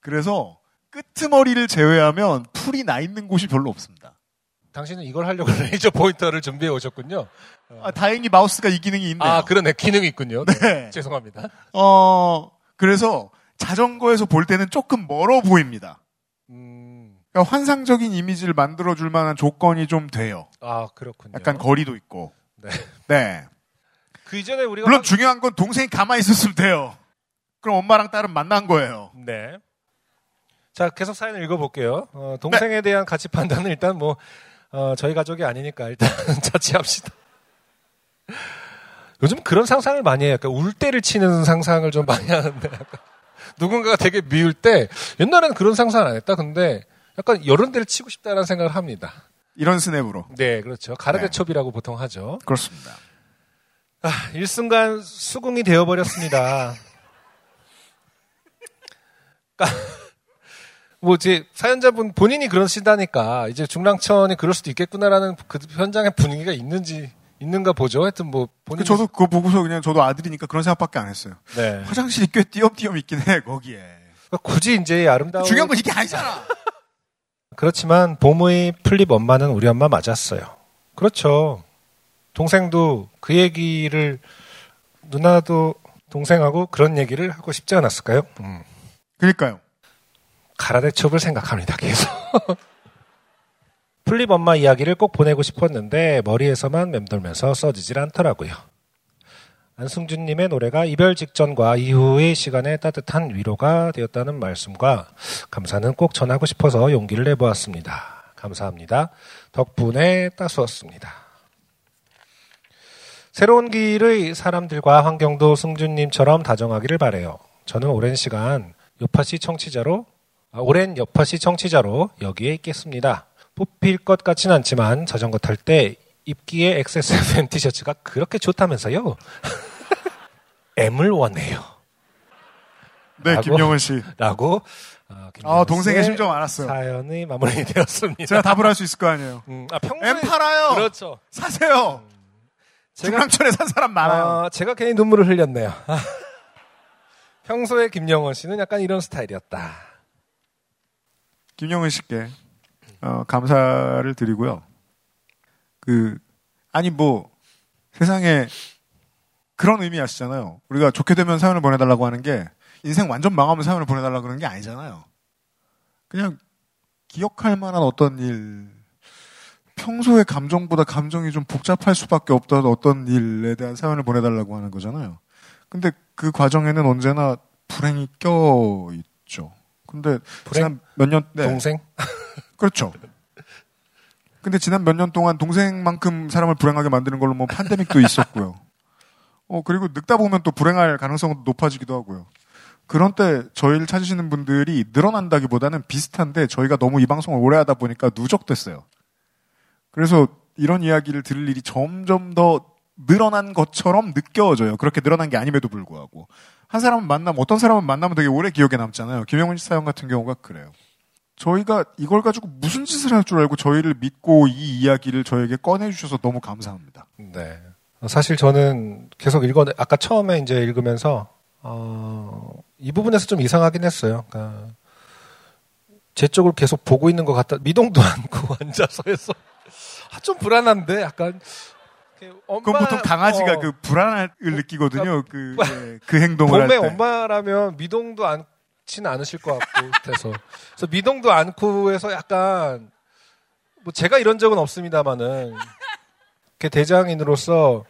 그래서 끄트머리를 제외하면 풀이 나 있는 곳이 별로 없습니다. 당신은 이걸 하려고 레이저 포인터를 준비해 오셨군요. 아, 다행히 마우스가 이 기능이 있네요. 아, 그러네. 기능이 있군요. 네. 네. 죄송합니다. 어, 그래서 자전거에서 볼 때는 조금 멀어 보입니다. 음. 그러니까 환상적인 이미지를 만들어 줄 만한 조건이 좀 돼요. 아, 그렇군요. 약간 거리도 있고. 네. 네. 그 이전에 우리가 물론 중요한 건 동생이 가만히 있었으면 돼요. 그럼 엄마랑 딸은 만난 거예요. 네. 자, 계속 사연을 읽어볼게요. 어, 동생에 대한 가치 판단은 일단 뭐, 어, 저희 가족이 아니니까 일단 자취합시다. 요즘 그런 상상을 많이 해요. 약간 울 때를 치는 상상을 좀 많이 하는데, 약간 누군가가 되게 미울 때, 옛날에는 그런 상상을 안 했다. 근데 약간 여러 대를 치고 싶다는 생각을 합니다. 이런 스냅으로. 네, 그렇죠. 가라데첩이라고 보통 하죠. 그렇습니다. 아, 일순간 수긍이 되어버렸습니다. 뭐 이제 사연자분 본인이 그러시다니까 이제 중랑천이 그럴 수도 있겠구나라는 그 현장의 분위기가 있는지 있는가 보죠. 하여튼 뭐 본인 그 저도 그거 보고서 그냥 저도 아들이니까 그런 생각밖에 안 했어요. 네. 화장실이 꽤 띄엄띄엄 있긴 해, 거기에. 그러니까 굳이 이제 아름다운 중요한 건 이게 아니잖아. 그렇지만 봄의 플립 엄마는 우리 엄마 맞았어요. 그렇죠. 동생도 그 얘기를 누나도 동생하고 그런 얘기를 하고 싶지 않았을까요? 음. 그러니까요. 가라데첩을 생각합니다. 계속. 플립 엄마 이야기를 꼭 보내고 싶었는데 머리에서만 맴돌면서 써지질 않더라고요. 안승준님의 노래가 이별 직전과 이후의 시간에 따뜻한 위로가 되었다는 말씀과 감사는 꼭 전하고 싶어서 용기를 내보았습니다. 감사합니다. 덕분에 따스웠습니다. 새로운 길의 사람들과 환경도 승준님처럼 다정하기를 바래요. 저는 오랜 시간 요파시 청취자로 아, 오랜 요파시 청취자로 여기에 있겠습니다. 뽑힐 것 같진 않지만 자전거 탈 때 입기에 XSFM 티셔츠가 그렇게 좋다면서요? M을 원해요. 네, 라고- 김영은 씨. 라고 어, 아, 동생의 심정 알았어요. 사연이 마무리되었습니다. 제가 답을 할 수 있을 거 아니에요. 음, 아, 평소에 M 팔아요. 그렇죠. 사세요. 중랑천에 산 사람 많아요. 어, 제가 괜히 눈물을 흘렸네요. 평소에 김영원 씨는 약간 이런 스타일이었다. 김영은 씨께 어, 감사를 드리고요. 그 아니 뭐 세상에 그런 의미 아시잖아요. 우리가 좋게 되면 사연을 보내달라고 하는 게 인생 완전 망하면 사연을 보내달라고 그러는 게 아니잖아요. 그냥 기억할 만한 어떤 일, 평소의 감정보다 감정이 좀 복잡할 수밖에 없던 어떤 일에 대한 사연을 보내달라고 하는 거잖아요. 근데 그 과정에는 언제나 불행이 껴 있죠. 근데 지난 몇 년, 네. 동생? 그렇죠. 근데 지난 몇 년 동안 동생만큼 사람을 불행하게 만드는 걸로 뭐 팬데믹도 있었고요. 어, 그리고 늙다 보면 또 불행할 가능성도 높아지기도 하고요. 그런 때 저희를 찾으시는 분들이 늘어난다기보다는 비슷한데 저희가 너무 이 방송을 오래 하다 보니까 누적됐어요. 그래서 이런 이야기를 들을 일이 점점 더 늘어난 것처럼 느껴져요. 그렇게 늘어난 게 아님에도 불구하고. 한 사람은 만나면, 어떤 사람은 만나면 되게 오래 기억에 남잖아요. 김영훈 씨 사연 같은 경우가 그래요. 저희가 이걸 가지고 무슨 짓을 할 줄 알고 저희를 믿고 이 이야기를 저에게 꺼내주셔서 너무 감사합니다. 네. 사실 저는 계속 읽어, 아까 처음에 이제 읽으면서, 어, 이 부분에서 좀 이상하긴 했어요. 그러니까 제 쪽을 계속 보고 있는 것 같다. 미동도 않고 앉아서 해서. 아, 좀 불안한데? 약간. 엄마, 그건 보통 강아지가 어. 그 불안을 느끼거든요. 그, 예, 그 행동을 할 봄에 때. 엄마라면 미동도 않지는 않으실 것 같고 같아서 그래서 미동도 않고 해서 약간 뭐 제가 이런 적은 없습니다만은 이렇게 대장인으로서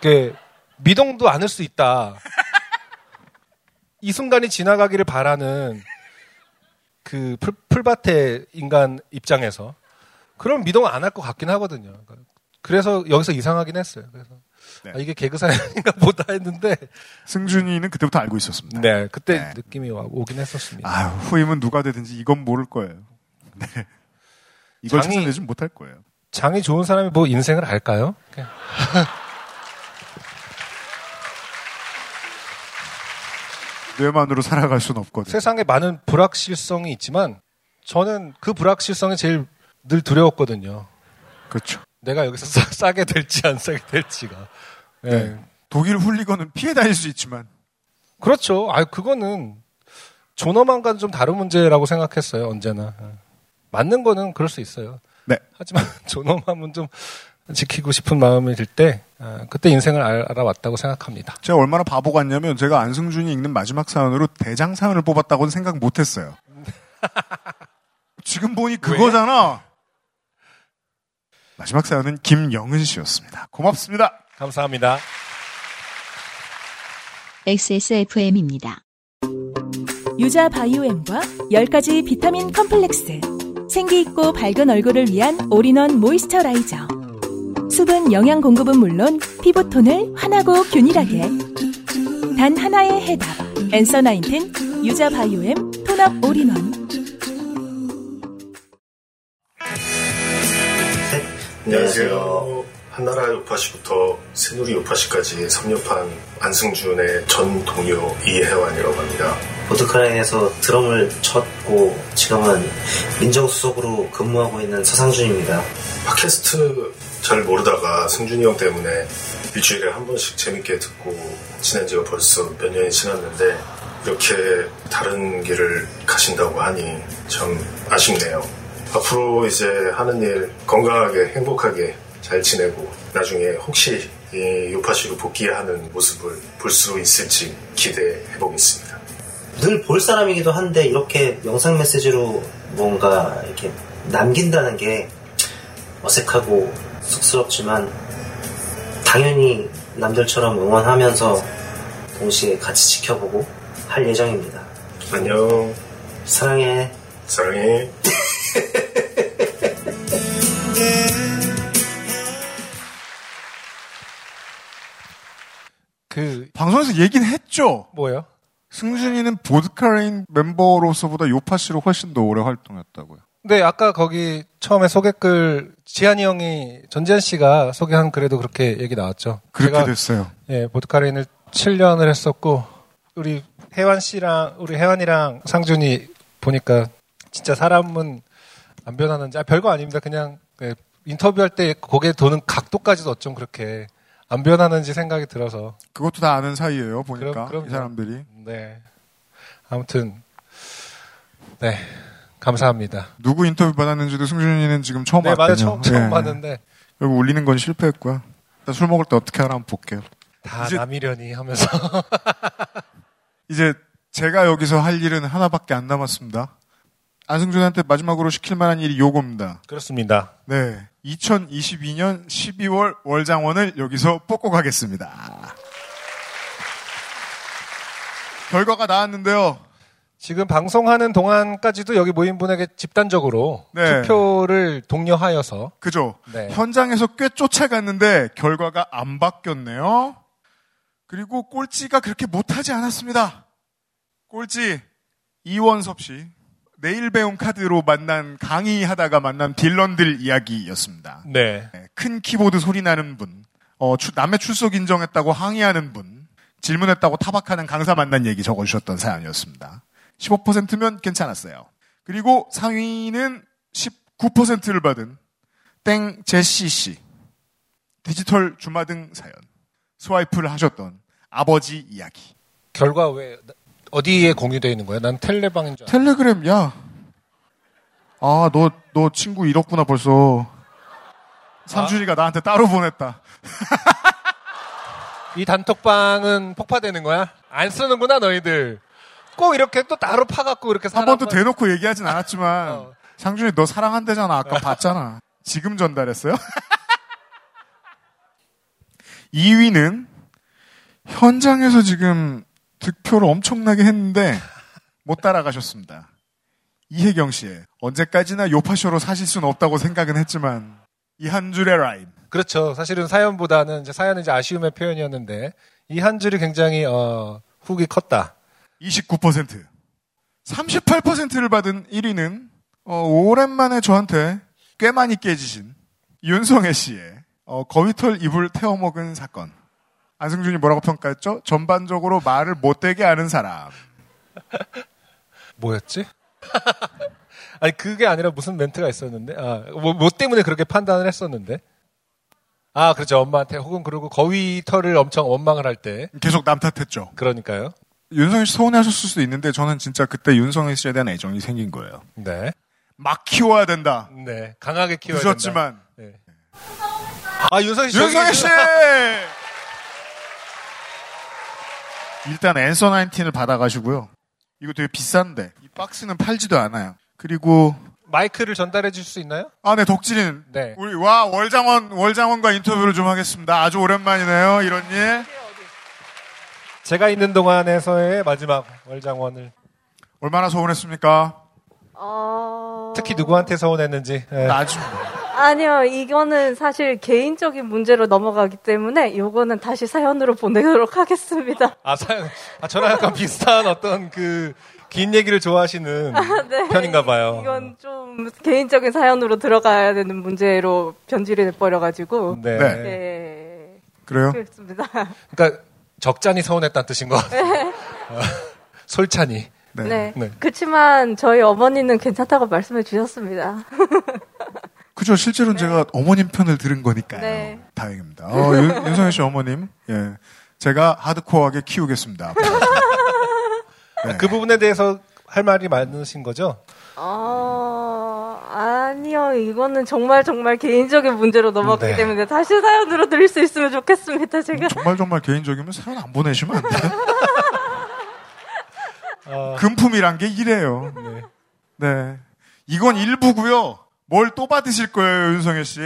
이렇게 미동도 않을 수 있다. 이 순간이 지나가기를 바라는 그 풀, 풀밭의 인간 입장에서 그럼 미동은 안할 것 같긴 하거든요. 그 래서 여기서 이상하긴 했어요. 그래서 아, 이게 개그 사연인가 보다 했는데 승준이는 그때부터 알고 있었습니다. 네, 그때 느낌이 와- 오긴 했었습니다. 아유, 후임은 누가 되든지 이건 모를 거예요. 네. 이걸 장이- 찾아내지 못할 거예요. 장이 좋은 사람이 뭐 인생을 알까요? 뇌만으로 살아갈 수는 없거든요. 세상에 많은 불확실성이 있지만 저는 그 불확실성이 제일 늘 두려웠거든요. 그렇죠. 내가 여기서 싸, 싸게 될지 안 싸게 될지가. 예. 네. 독일 훌리건은 피해 다닐 수 있지만 그렇죠. 아, 그거는 존엄함과는 좀 다른 문제라고 생각했어요. 언제나 예. 맞는 거는 그럴 수 있어요. 네. 하지만 존엄함은 좀 지키고 싶은 마음이 들때 아, 그때 인생을 알, 알아왔다고 생각합니다. 제가 얼마나 바보 같냐면 제가 안승준이 읽는 마지막 사연으로 대장 사연을 뽑았다고는 생각 못 했어요. 지금 보니 그거잖아. 마지막 사연은 김영은 씨였습니다. 고맙습니다. 감사합니다. XSFM입니다. 유자 바이오엠과 10가지 비타민 컴플렉스. 생기있고 밝은 얼굴을 위한 all-in-one moisturizer. 수분 영양 공급은 물론 피부톤을 환하고 균일하게. 단 하나의 해답. Answer Nineteen 유자 바이오엠 tone-up all-in-one. 안녕하세요. 한나라 요파시부터 새누리 요파시까지 섭렵한 안승준의 전 동료 이혜환이라고 합니다. 보드카레인에서 드럼을 쳤고 지금은 민정수석으로 근무하고 있는 서상준입니다. 팟캐스트 잘 모르다가 승준이 형 때문에 일주일에 한 번씩 재밌게 듣고 지난 지가 벌써 몇 년이 지났는데 이렇게 다른 길을 가신다고 하니 참 아쉽네요. 앞으로 이제 하는 일 건강하게 행복하게 잘 지내고 나중에 혹시 이 요파시로 복귀하는 모습을 볼 수 있을지 기대해 보겠습니다. 늘 볼 사람이기도 한데 이렇게 영상 메시지로 뭔가 이렇게 남긴다는 게 어색하고 쑥스럽지만 당연히 남들처럼 응원하면서 동시에 같이 지켜보고 할 예정입니다. 안녕. 사랑해. 사랑해. 그 방송에서 얘기는 했죠. 뭐요? 승준이는 보드카레인 멤버로서보다 요파 씨로 훨씬 더 오래 활동했다고요. 네, 아까 거기 처음에 소개글 지한이 형이 전지현 씨가 소개한 글에도 그렇게 얘기 나왔죠. 그렇게 됐어요. 예, 보드카레인을 7년을 했었고 우리 혜환 씨랑 우리 혜환이랑 상준이 보니까 진짜 사람은 안 변하는지 아, 별거 아닙니다. 그냥 예, 인터뷰할 때 고개 도는 각도까지도 어쩜 그렇게 안 변하는지 생각이 들어서 그것도 다 아는 사이예요. 보니까 그럼- 그럼요. 이 사람들이 네. 아무튼 네. 감사합니다. 누구 인터뷰 받았는지도 승준이는 지금 처음 네. 맞아요. 처음, 처음 예. 봤는데 결국 울리는 건 실패했고요. 일단 술 먹을 때 어떻게 하나 한번 볼게요. 다 이제- 남이려니 하면서 이제 제가 여기서 할 일은 하나밖에 안 남았습니다. 안승준한테 마지막으로 시킬 만한 일이 요겁니다. 그렇습니다. 네. 2022년 12월 월장원을 여기서 뽑고 가겠습니다. 결과가 나왔는데요. 지금 방송하는 동안까지도 여기 모인 분에게 집단적으로 네. 투표를 독려하여서 그죠? 네. 현장에서 꽤 쫓아갔는데 결과가 안 바뀌었네요. 그리고 꼴찌가 그렇게 못하지 않았습니다. 꼴찌 이원섭 씨 내일 배움 카드로 만난 강의하다가 만난 빌런들 이야기였습니다. 네. 큰 키보드 소리 나는 분, 어, 추- 남의 출석 인정했다고 항의하는 분, 질문했다고 타박하는 강사 만난 얘기 적어주셨던 사연이었습니다. 15%면 괜찮았어요. 그리고 상위는 19%를 받은 땡 제시 씨. 디지털 주마등 사연. 스와이프를 하셨던 아버지 이야기. 결과 왜 어디에 공유되어 있는 거야? 난 텔레방인 줄 알았어. 텔레그램, 야. 아, 너, 너 친구 잃었구나, 벌써. 삼준이가 나한테 따로 보냈다. 이 단톡방은 폭파되는 거야? 안 쓰는구나 너희들. 꼭 이렇게 또 따로 파갖고 이렇게 한 번도 대놓고 얘기하진 않았지만, 어. 상준이 너 사랑한대잖아. 아까 봤잖아. 지금 전달했어요? 2위는 현장에서 지금 득표를 엄청나게 했는데 못 따라가셨습니다. 이혜경 씨의 언제까지나 요파쇼로 사실 수는 없다고 생각은 했지만 이 한 줄의 라임. 그렇죠. 사실은 사연보다는 이제 사연은 이제 아쉬움의 표현이었는데 이 한 줄이 굉장히 어, 훅이 컸다. 29%. 38%를 받은 1위는 어, 오랜만에 저한테 꽤 많이 깨지신 윤성애 씨의 어, 거위털 이불 태워먹은 사건. 안승준이 뭐라고 평가했죠? 전반적으로 말을 못되게 하는 사람. 뭐였지? 아니 그게 아니라 무슨 멘트가 있었는데 아, 뭐, 뭐 때문에 그렇게 판단을 했었는데 아 그렇죠 엄마한테 혹은 그리고 거위털을 엄청 원망을 할 때 계속 남 탓했죠. 그러니까요. 윤성애 씨 서운해하셨을 수도 있는데 저는 진짜 그때 윤성애 씨에 대한 애정이 생긴 거예요. 네. 막 키워야 된다. 네. 강하게 키워야 늦었지만. 된다. 네. 아 윤성희 씨. 저기 씨! 일단 앤서 19을 받아가시고요. 이거 되게 비싼데 이 박스는 팔지도 않아요. 그리고 마이크를 전달해 줄 수 있나요? 아, 네, 독진인. 네. 우리, 와, 월장원, 월장원과 인터뷰를 좀 하겠습니다. 아주 오랜만이네요, 이런 일. 제가 있는 동안에서의 마지막 월장원을 얼마나 서운했습니까? 어... 특히 누구한테 서운했는지. 예. 나중. 아니요, 이거는 사실 개인적인 문제로 넘어가기 때문에 요거는 다시 사연으로 보내도록 하겠습니다. 아 사연. 아 저랑 약간 비슷한 어떤 그 긴 얘기를 좋아하시는 네. 편인가 봐요. 이건 좀 개인적인 사연으로 들어가야 되는 문제로 변질이 돼버려가지고. 네. 네. 그래요? 그렇습니다. 그러니까 적잖이 서운했다는 뜻인 것 같아요. 네. 어, 솔찬이. 네. 그렇지만 저희 어머니는 괜찮다고 말씀해 주셨습니다. 그죠, 실제로는 제가 어머님 편을 들은 거니까요. 네. 다행입니다. 어, 윤, 윤성혜 씨 어머님, 예. 제가 하드코어하게 키우겠습니다. 네. 그 부분에 대해서 할 말이 많으신 거죠? 어, 아니요. 이거는 정말 정말 개인적인 문제로 넘어가기 네. 때문에 다시 사연으로 드릴 수 있으면 좋겠습니다, 제가. 정말 정말 개인적이면 사연 안 보내시면 안 돼요? 어, 금품이란 게 이래요. 네. 이건 일부고요. 뭘 또 받으실 거예요, 윤성혜 씨?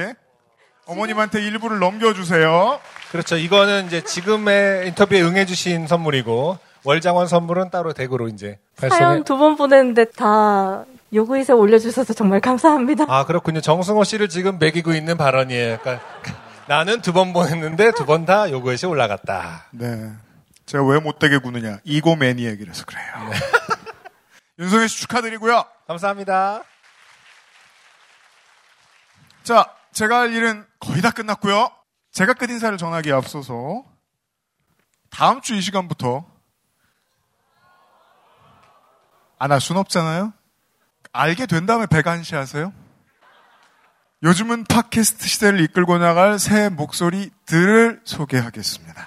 어머님한테 일부를 넘겨주세요. 그렇죠. 이거는 이제 지금의 인터뷰에 응해주신 선물이고 월장원 선물은 따로 댁으로 이제 발송해. 사연 두 번 보냈는데 다 요구이세 올려주셔서 정말 감사합니다. 아 그렇군요. 정승호 씨를 지금 매기고 있는 발언이에요. 그러니까 나는 두 번 보냈는데 두 번 다 요구에서 올라갔다. 네. 제가 왜 못되게 구느냐. 이고 매니악이라서 그래요. 윤성혜 씨 축하드리고요. 감사합니다. 자, 제가 할 일은 거의 다 끝났고요. 제가 끝 인사를 전하기에 앞서서 다음 주 이 시간부터 안 할 순 없잖아요. 알게 된 다음에 배관시 하세요. 요즘은 팟캐스트 시대를 이끌고 나갈 새 목소리들을 소개하겠습니다.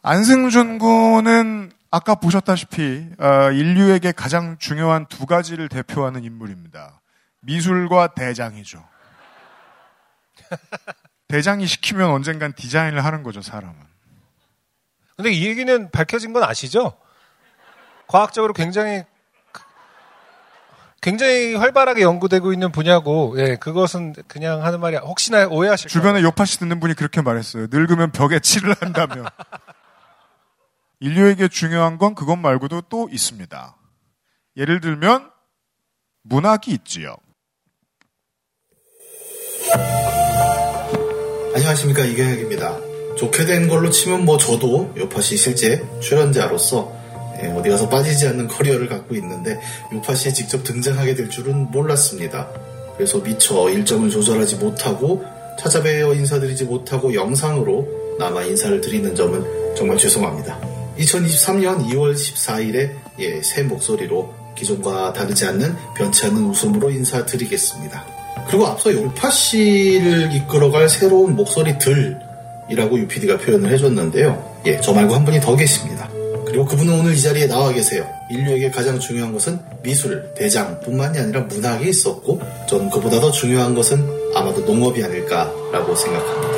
안승준 군은 아까 보셨다시피 어, 인류에게 가장 중요한 두 가지를 대표하는 인물입니다. 미술과 대장이죠. 대장이 시키면 언젠간 디자인을 하는 거죠, 사람은. 근데 이 얘기는 밝혀진 건 아시죠? 과학적으로 굉장히 굉장히 활발하게 연구되고 있는 분야고, 예, 그것은 그냥 하는 말이 혹시나 오해하실 주변에 요파시 듣는 분이 그렇게 말했어요. 늙으면 벽에 칠을 한다며. 인류에게 중요한 건 그것 말고도 또 있습니다. 예를 들면 문학이 있지요. 안녕하십니까 이경혁입니다. 좋게 된 걸로 치면 뭐 저도 요파시 실제 출연자로서 예, 어디 가서 빠지지 않는 커리어를 갖고 있는데 요파시에 직접 등장하게 될 줄은 몰랐습니다. 그래서 미처 일정을 조절하지 못하고 찾아뵈어 인사드리지 못하고 영상으로 남아 인사를 드리는 점은 정말 죄송합니다. 2023년 2월 14일에 예, 새 목소리로 기존과 다르지 않는 변치 않는 웃음으로 인사드리겠습니다. 그리고 앞서 요파 씨를 이끌어갈 새로운 목소리들이라고 유PD가 표현을 해줬는데요. 예, 저 말고 한 분이 더 계십니다. 그리고 그분은 오늘 이 자리에 나와 계세요. 인류에게 가장 중요한 것은 미술, 대장뿐만이 아니라 문학이 있었고, 저는 그보다 더 중요한 것은 아마도 농업이 아닐까라고 생각합니다.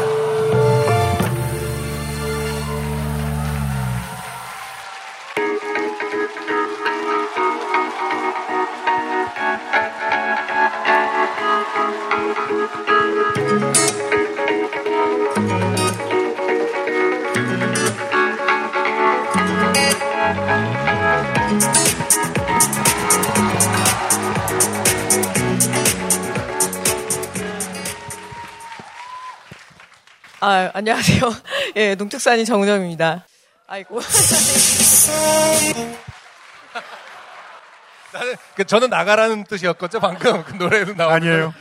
안녕하세요. 예, 농특산인 정우정입니다. 아이고. 나는 그 저는 나가라는 뜻이었거든요. 방금 그 노래도 나오고 아니에요.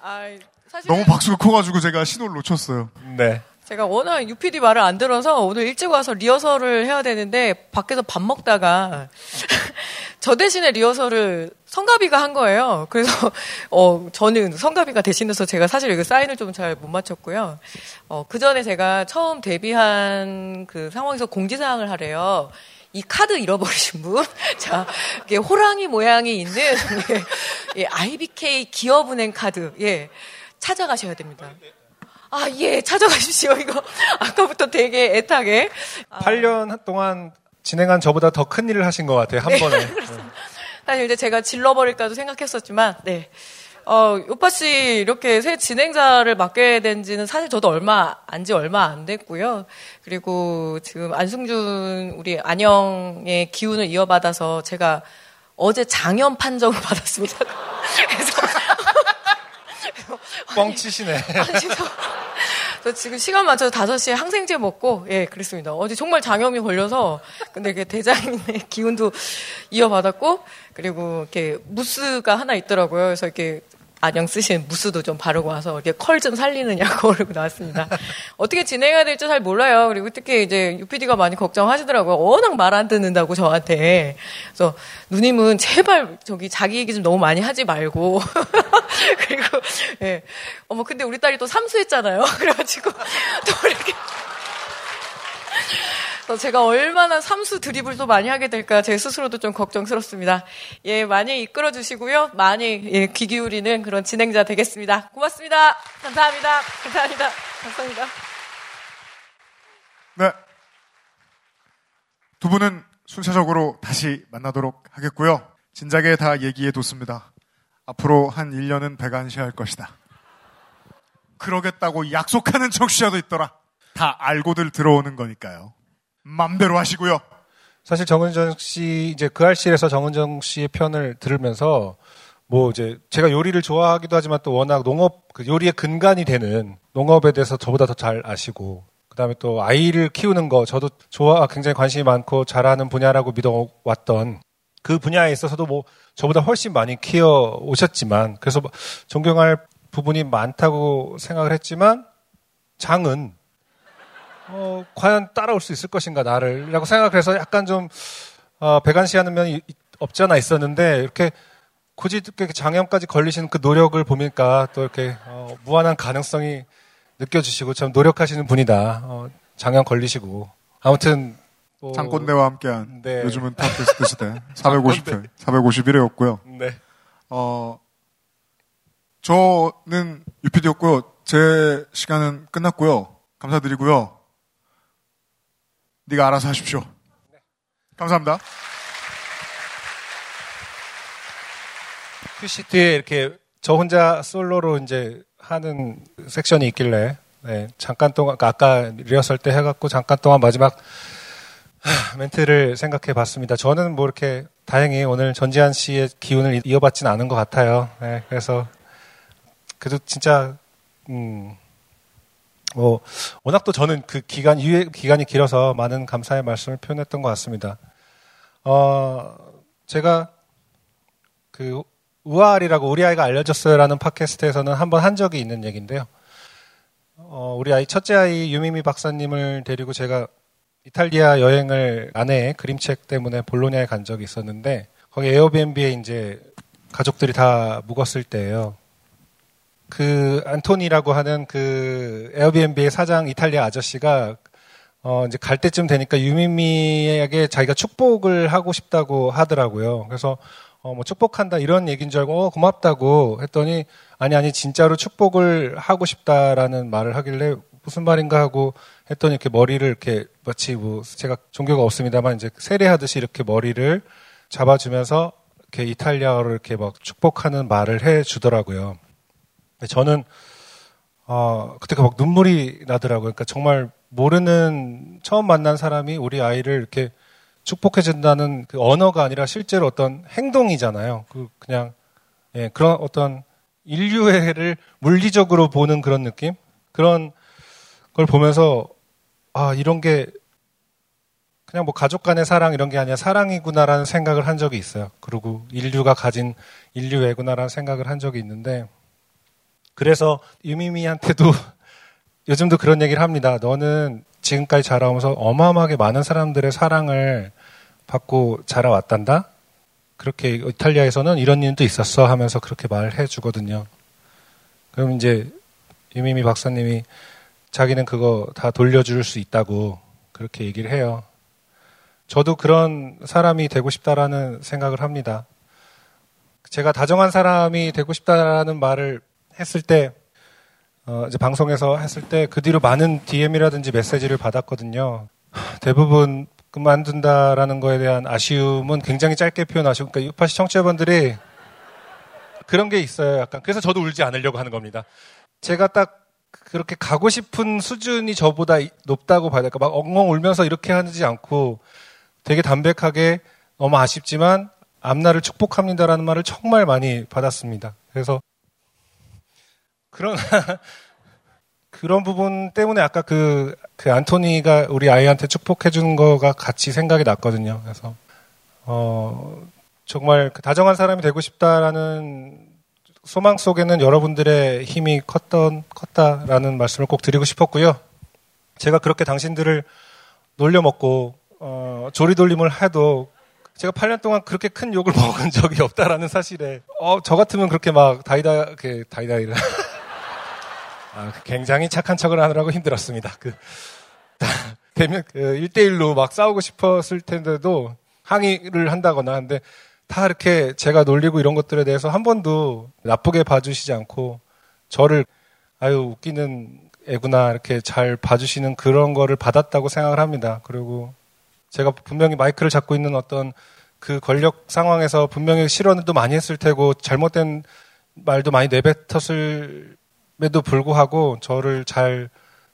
아, 사실 너무 박수가 커가지고 제가 신호를 놓쳤어요. 네. 제가 워낙 UPD 말을 안 들어서 오늘 일찍 와서 리허설을 해야 되는데 밖에서 밥 먹다가 저 대신에 리허설을 성가비가 한 거예요. 그래서 어 저는 성가비가 대신해서 제가 사실 이거 사인을 좀 잘 못 맞췄고요. 어그 전에 제가 처음 데뷔한 그 상황에서 공지사항을 하래요. 이 카드 잃어버리신 분, 자, 이게 호랑이 모양이 있는 예, 예, IBK 기업은행 카드, 예, 찾아가셔야 됩니다. 아, 예, 찾아가십시오. 이거 아까부터 되게 애타게. 아, 8년 동안 진행한 저보다 더 큰 일을 하신 것 같아요. 한 네, 번에. 사실 이제 제가 질러버릴까도 생각했었지만, 네. 어, 요파 씨 이렇게 새 진행자를 맡게 된 지는 사실 저도 얼마, 안 지 얼마 안 됐고요. 그리고 지금 안승준 우리 안영의 기운을 이어받아서 제가 어제 장염 판정을 받았습니다. 뻥치시네. 아니. 저 지금 시간 맞춰서 5시에 항생제 먹고, 예, 그랬습니다. 어제 정말 장염이 걸려서, 근데 이게 대장의 기운도 이어받았고, 그리고 이렇게 무스가 하나 있더라고요. 그래서 이렇게 안녕 쓰신 무스도 좀 바르고 와서 이렇게 컬 좀 살리느냐고 그러고 나왔습니다. 어떻게 진행해야 될지 잘 몰라요. 그리고 특히 이제 UPD가 많이 걱정하시더라고요. 워낙 말 안 듣는다고 저한테. 그래서 누님은 제발 저기 자기 얘기 좀 너무 많이 하지 말고. 그리고 예. 어머 근데 우리 딸이 또 삼수했잖아요. 그래가지고 또 이렇게. 그래서 제가 얼마나 삼수 드리블도 많이 하게 될까 제 스스로도 좀 걱정스럽습니다. 예, 많이 이끌어 주시고요. 많이 예, 귀 기울이는 그런 진행자 되겠습니다. 고맙습니다. 감사합니다. 감사합니다. 감사합니다. 네. 두 분은 순차적으로 다시 만나도록 하겠고요. 진작에 다 얘기해 뒀습니다. 앞으로 한 1년은 배관시할 것이다. 그러겠다고 약속하는 청취자도 있더라. 다 알고들 들어오는 거니까요. 맘대로 하시고요. 사실 정은정 씨 이제 그 알실에서 정은정 씨의 편을 들으면서 뭐 이제 제가 요리를 좋아하기도 하지만 또 워낙 농업 그 요리의 근간이 되는 농업에 대해서 저보다 더 잘 아시고 그다음에 또 아이를 키우는 거 저도 좋아 굉장히 관심이 많고 잘하는 분야라고 믿어 왔던 그 분야에 있어서도 뭐 저보다 훨씬 많이 키워 오셨지만 그래서 뭐 존경할 부분이 많다고 생각을 했지만 장은 어, 과연 따라올 수 있을 것인가 나를 라고 생각해서 약간 좀 어, 백안시하는 면이 없지 않아 있었는데 이렇게 굳이 이렇게 장염까지 걸리시는 그 노력을 보니까 또 이렇게 어, 무한한 가능성이 느껴지시고 참 노력하시는 분이다. 어, 장염 걸리시고 아무튼 뭐, 장꼰대와 함께한 네. 요즘은 팟캐스트 시대 450회 451회였고요. 네. 어 저는 UPD였고요. 제 시간은 끝났고요. 감사드리고요. 네가 알아서 하십시오. 감사합니다. 큐시트에 이렇게 저 혼자 솔로로 이제 하는 섹션이 있길래 네, 잠깐 동안 아까 리허설 때 해갖고 잠깐 동안 마지막 하, 멘트를 생각해 봤습니다. 저는 뭐 이렇게 다행히 오늘 전지한 씨의 기운을 이어받지는 않은 것 같아요. 네, 그래서 그래도 진짜 음, 뭐 워낙 또 저는 그 기간 유예 기간이 길어서 많은 감사의 말씀을 표현했던 것 같습니다. 어, 제가 그 우아알이라고 우리 아이가 알려줬어요라는 팟캐스트에서는 한 번 한 적이 있는 얘기인데요. 어, 우리 아이 첫째 아이 유미미 박사님을 데리고 제가 이탈리아 여행을 아내의 그림책 때문에 볼로냐에 간 적이 있었는데 거기 에어비앤비에 이제 가족들이 다 묵었을 때예요. 그 안토니라고 하는 그 에어비앤비의 사장 이탈리아 아저씨가 어 이제 갈 때쯤 되니까 유미미에게 자기가 축복을 하고 싶다고 하더라고요. 그래서 어 뭐 축복한다 이런 얘기인 줄 알고 어 고맙다고 했더니 아니 아니 진짜로 축복을 하고 싶다라는 말을 하길래 무슨 말인가 하고 했더니 이렇게 머리를 이렇게 마치 뭐 제가 종교가 없습니다만 이제 세례하듯이 이렇게 머리를 잡아주면서 이렇게 이탈리아어로 이렇게 막 축복하는 말을 해 주더라고요. 저는 어 그때 막 눈물이 나더라고요. 그러니까 정말 모르는 처음 만난 사람이 우리 아이를 이렇게 축복해 준다는 그 언어가 아니라 실제로 어떤 행동이잖아요. 그 그냥 예, 그런 어떤 인류애를 물리적으로 보는 그런 느낌? 그런 걸 보면서 아, 이런 게 그냥 뭐 가족 간의 사랑 이런 게 아니라 사랑이구나라는 생각을 한 적이 있어요. 그리고 인류가 가진 인류애구나라는 생각을 한 적이 있는데 그래서 유미미한테도 요즘도 그런 얘기를 합니다. 너는 지금까지 자라오면서 어마어마하게 많은 사람들의 사랑을 받고 자라왔단다? 그렇게 이탈리아에서는 이런 일도 있었어 하면서 그렇게 말해 주거든요. 그럼 이제 유미미 박사님이 자기는 그거 다 돌려줄 수 있다고 그렇게 얘기를 해요. 저도 그런 사람이 되고 싶다라는 생각을 합니다. 제가 다정한 사람이 되고 싶다라는 말을 했을 때, 어, 이제 방송에서 했을 때 그 뒤로 많은 DM이라든지 메시지를 받았거든요. 대부분 그만둔다라는 거에 대한 아쉬움은 굉장히 짧게 표현하시고, 그러니까 유파시 청취자분들이 그런 게 있어요. 약간. 그래서 저도 울지 않으려고 하는 겁니다. 제가 딱 그렇게 가고 싶은 수준이 저보다 높다고 봐야 될까? 막 엉엉 울면서 이렇게 하지 않고 되게 담백하게 너무 아쉽지만 앞날을 축복합니다라는 말을 정말 많이 받았습니다. 그래서 그런 그런 부분 때문에 아까 그, 그 안토니가 우리 아이한테 축복해 준 거가 같이 생각이 났거든요. 그래서 어 정말 그 다정한 사람이 되고 싶다라는 소망 속에는 여러분들의 힘이 컸던 컸다라는 말씀을 꼭 드리고 싶었고요. 제가 그렇게 당신들을 놀려먹고 어, 조리돌림을 해도 제가 8년 동안 그렇게 큰 욕을 먹은 적이 없다라는 사실에 어, 저 같으면 그렇게 막 다이다 그 다이다이를 아, 굉장히 착한 척을 하느라고 힘들었습니다. 그 되면 그 1대1로 막 싸우고 싶었을 텐데도 항의를 한다거나 하는데 다 이렇게 제가 놀리고 이런 것들에 대해서 한 번도 나쁘게 봐주시지 않고 저를 아유 웃기는 애구나 이렇게 잘 봐주시는 그런 거를 받았다고 생각을 합니다. 그리고 제가 분명히 마이크를 잡고 있는 어떤 그 권력 상황에서 분명히 실언도 많이 했을 테고 잘못된 말도 많이 내뱉었을 에도 불구하고 저를 잘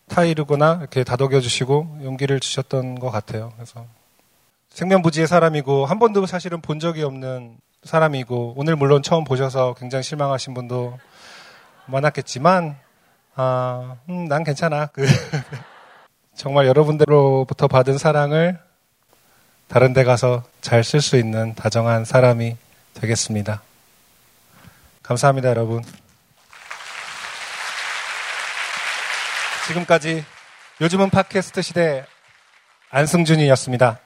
타이르거나 이렇게 다독여 주시고 용기를 주셨던 것 같아요. 그래서 생면부지의 사람이고 한 번도 사실은 본 적이 없는 사람이고 오늘 물론 처음 보셔서 굉장히 실망하신 분도 많았겠지만 아, 음, 난 괜찮아. 그 정말 여러분들로부터 받은 사랑을 다른 데 가서 잘 쓸 수 있는 다정한 사람이 되겠습니다. 감사합니다, 여러분. 지금까지 요즘은 팟캐스트 시대 안승준이었습니다.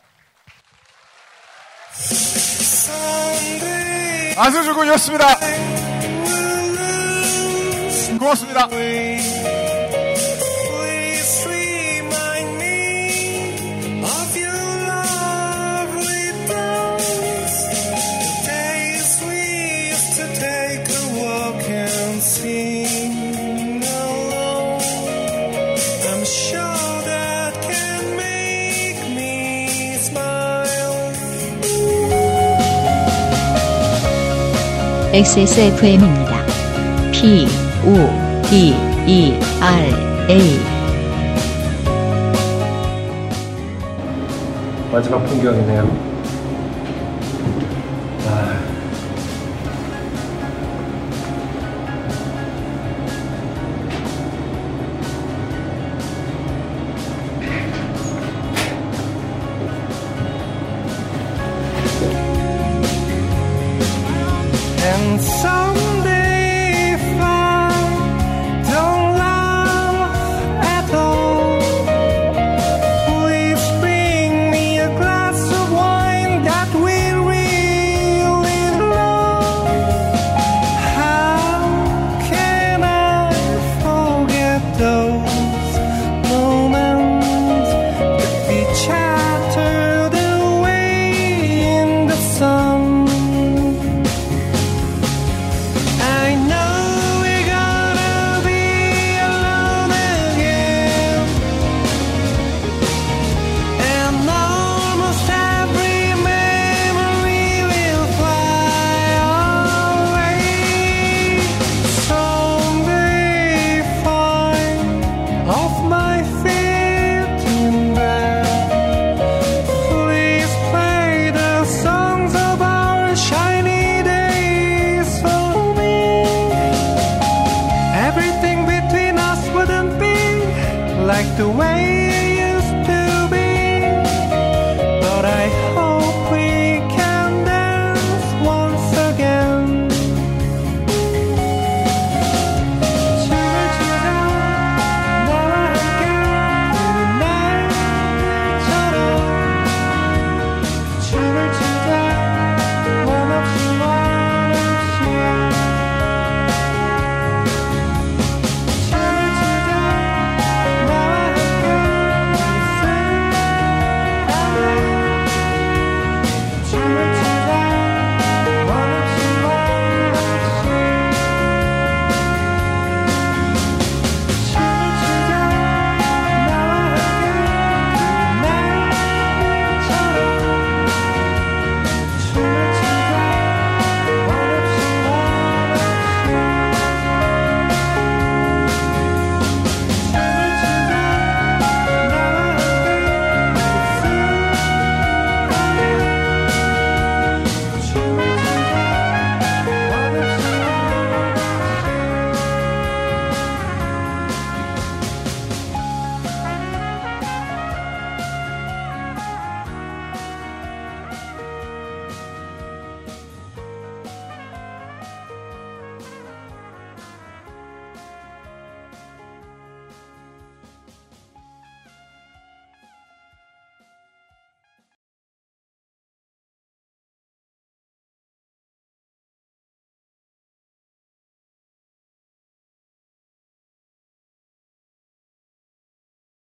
안승준 군이었습니다. 고맙습니다. XSFM입니다. P, O, D, E, R, A. 마지막 풍경이네요.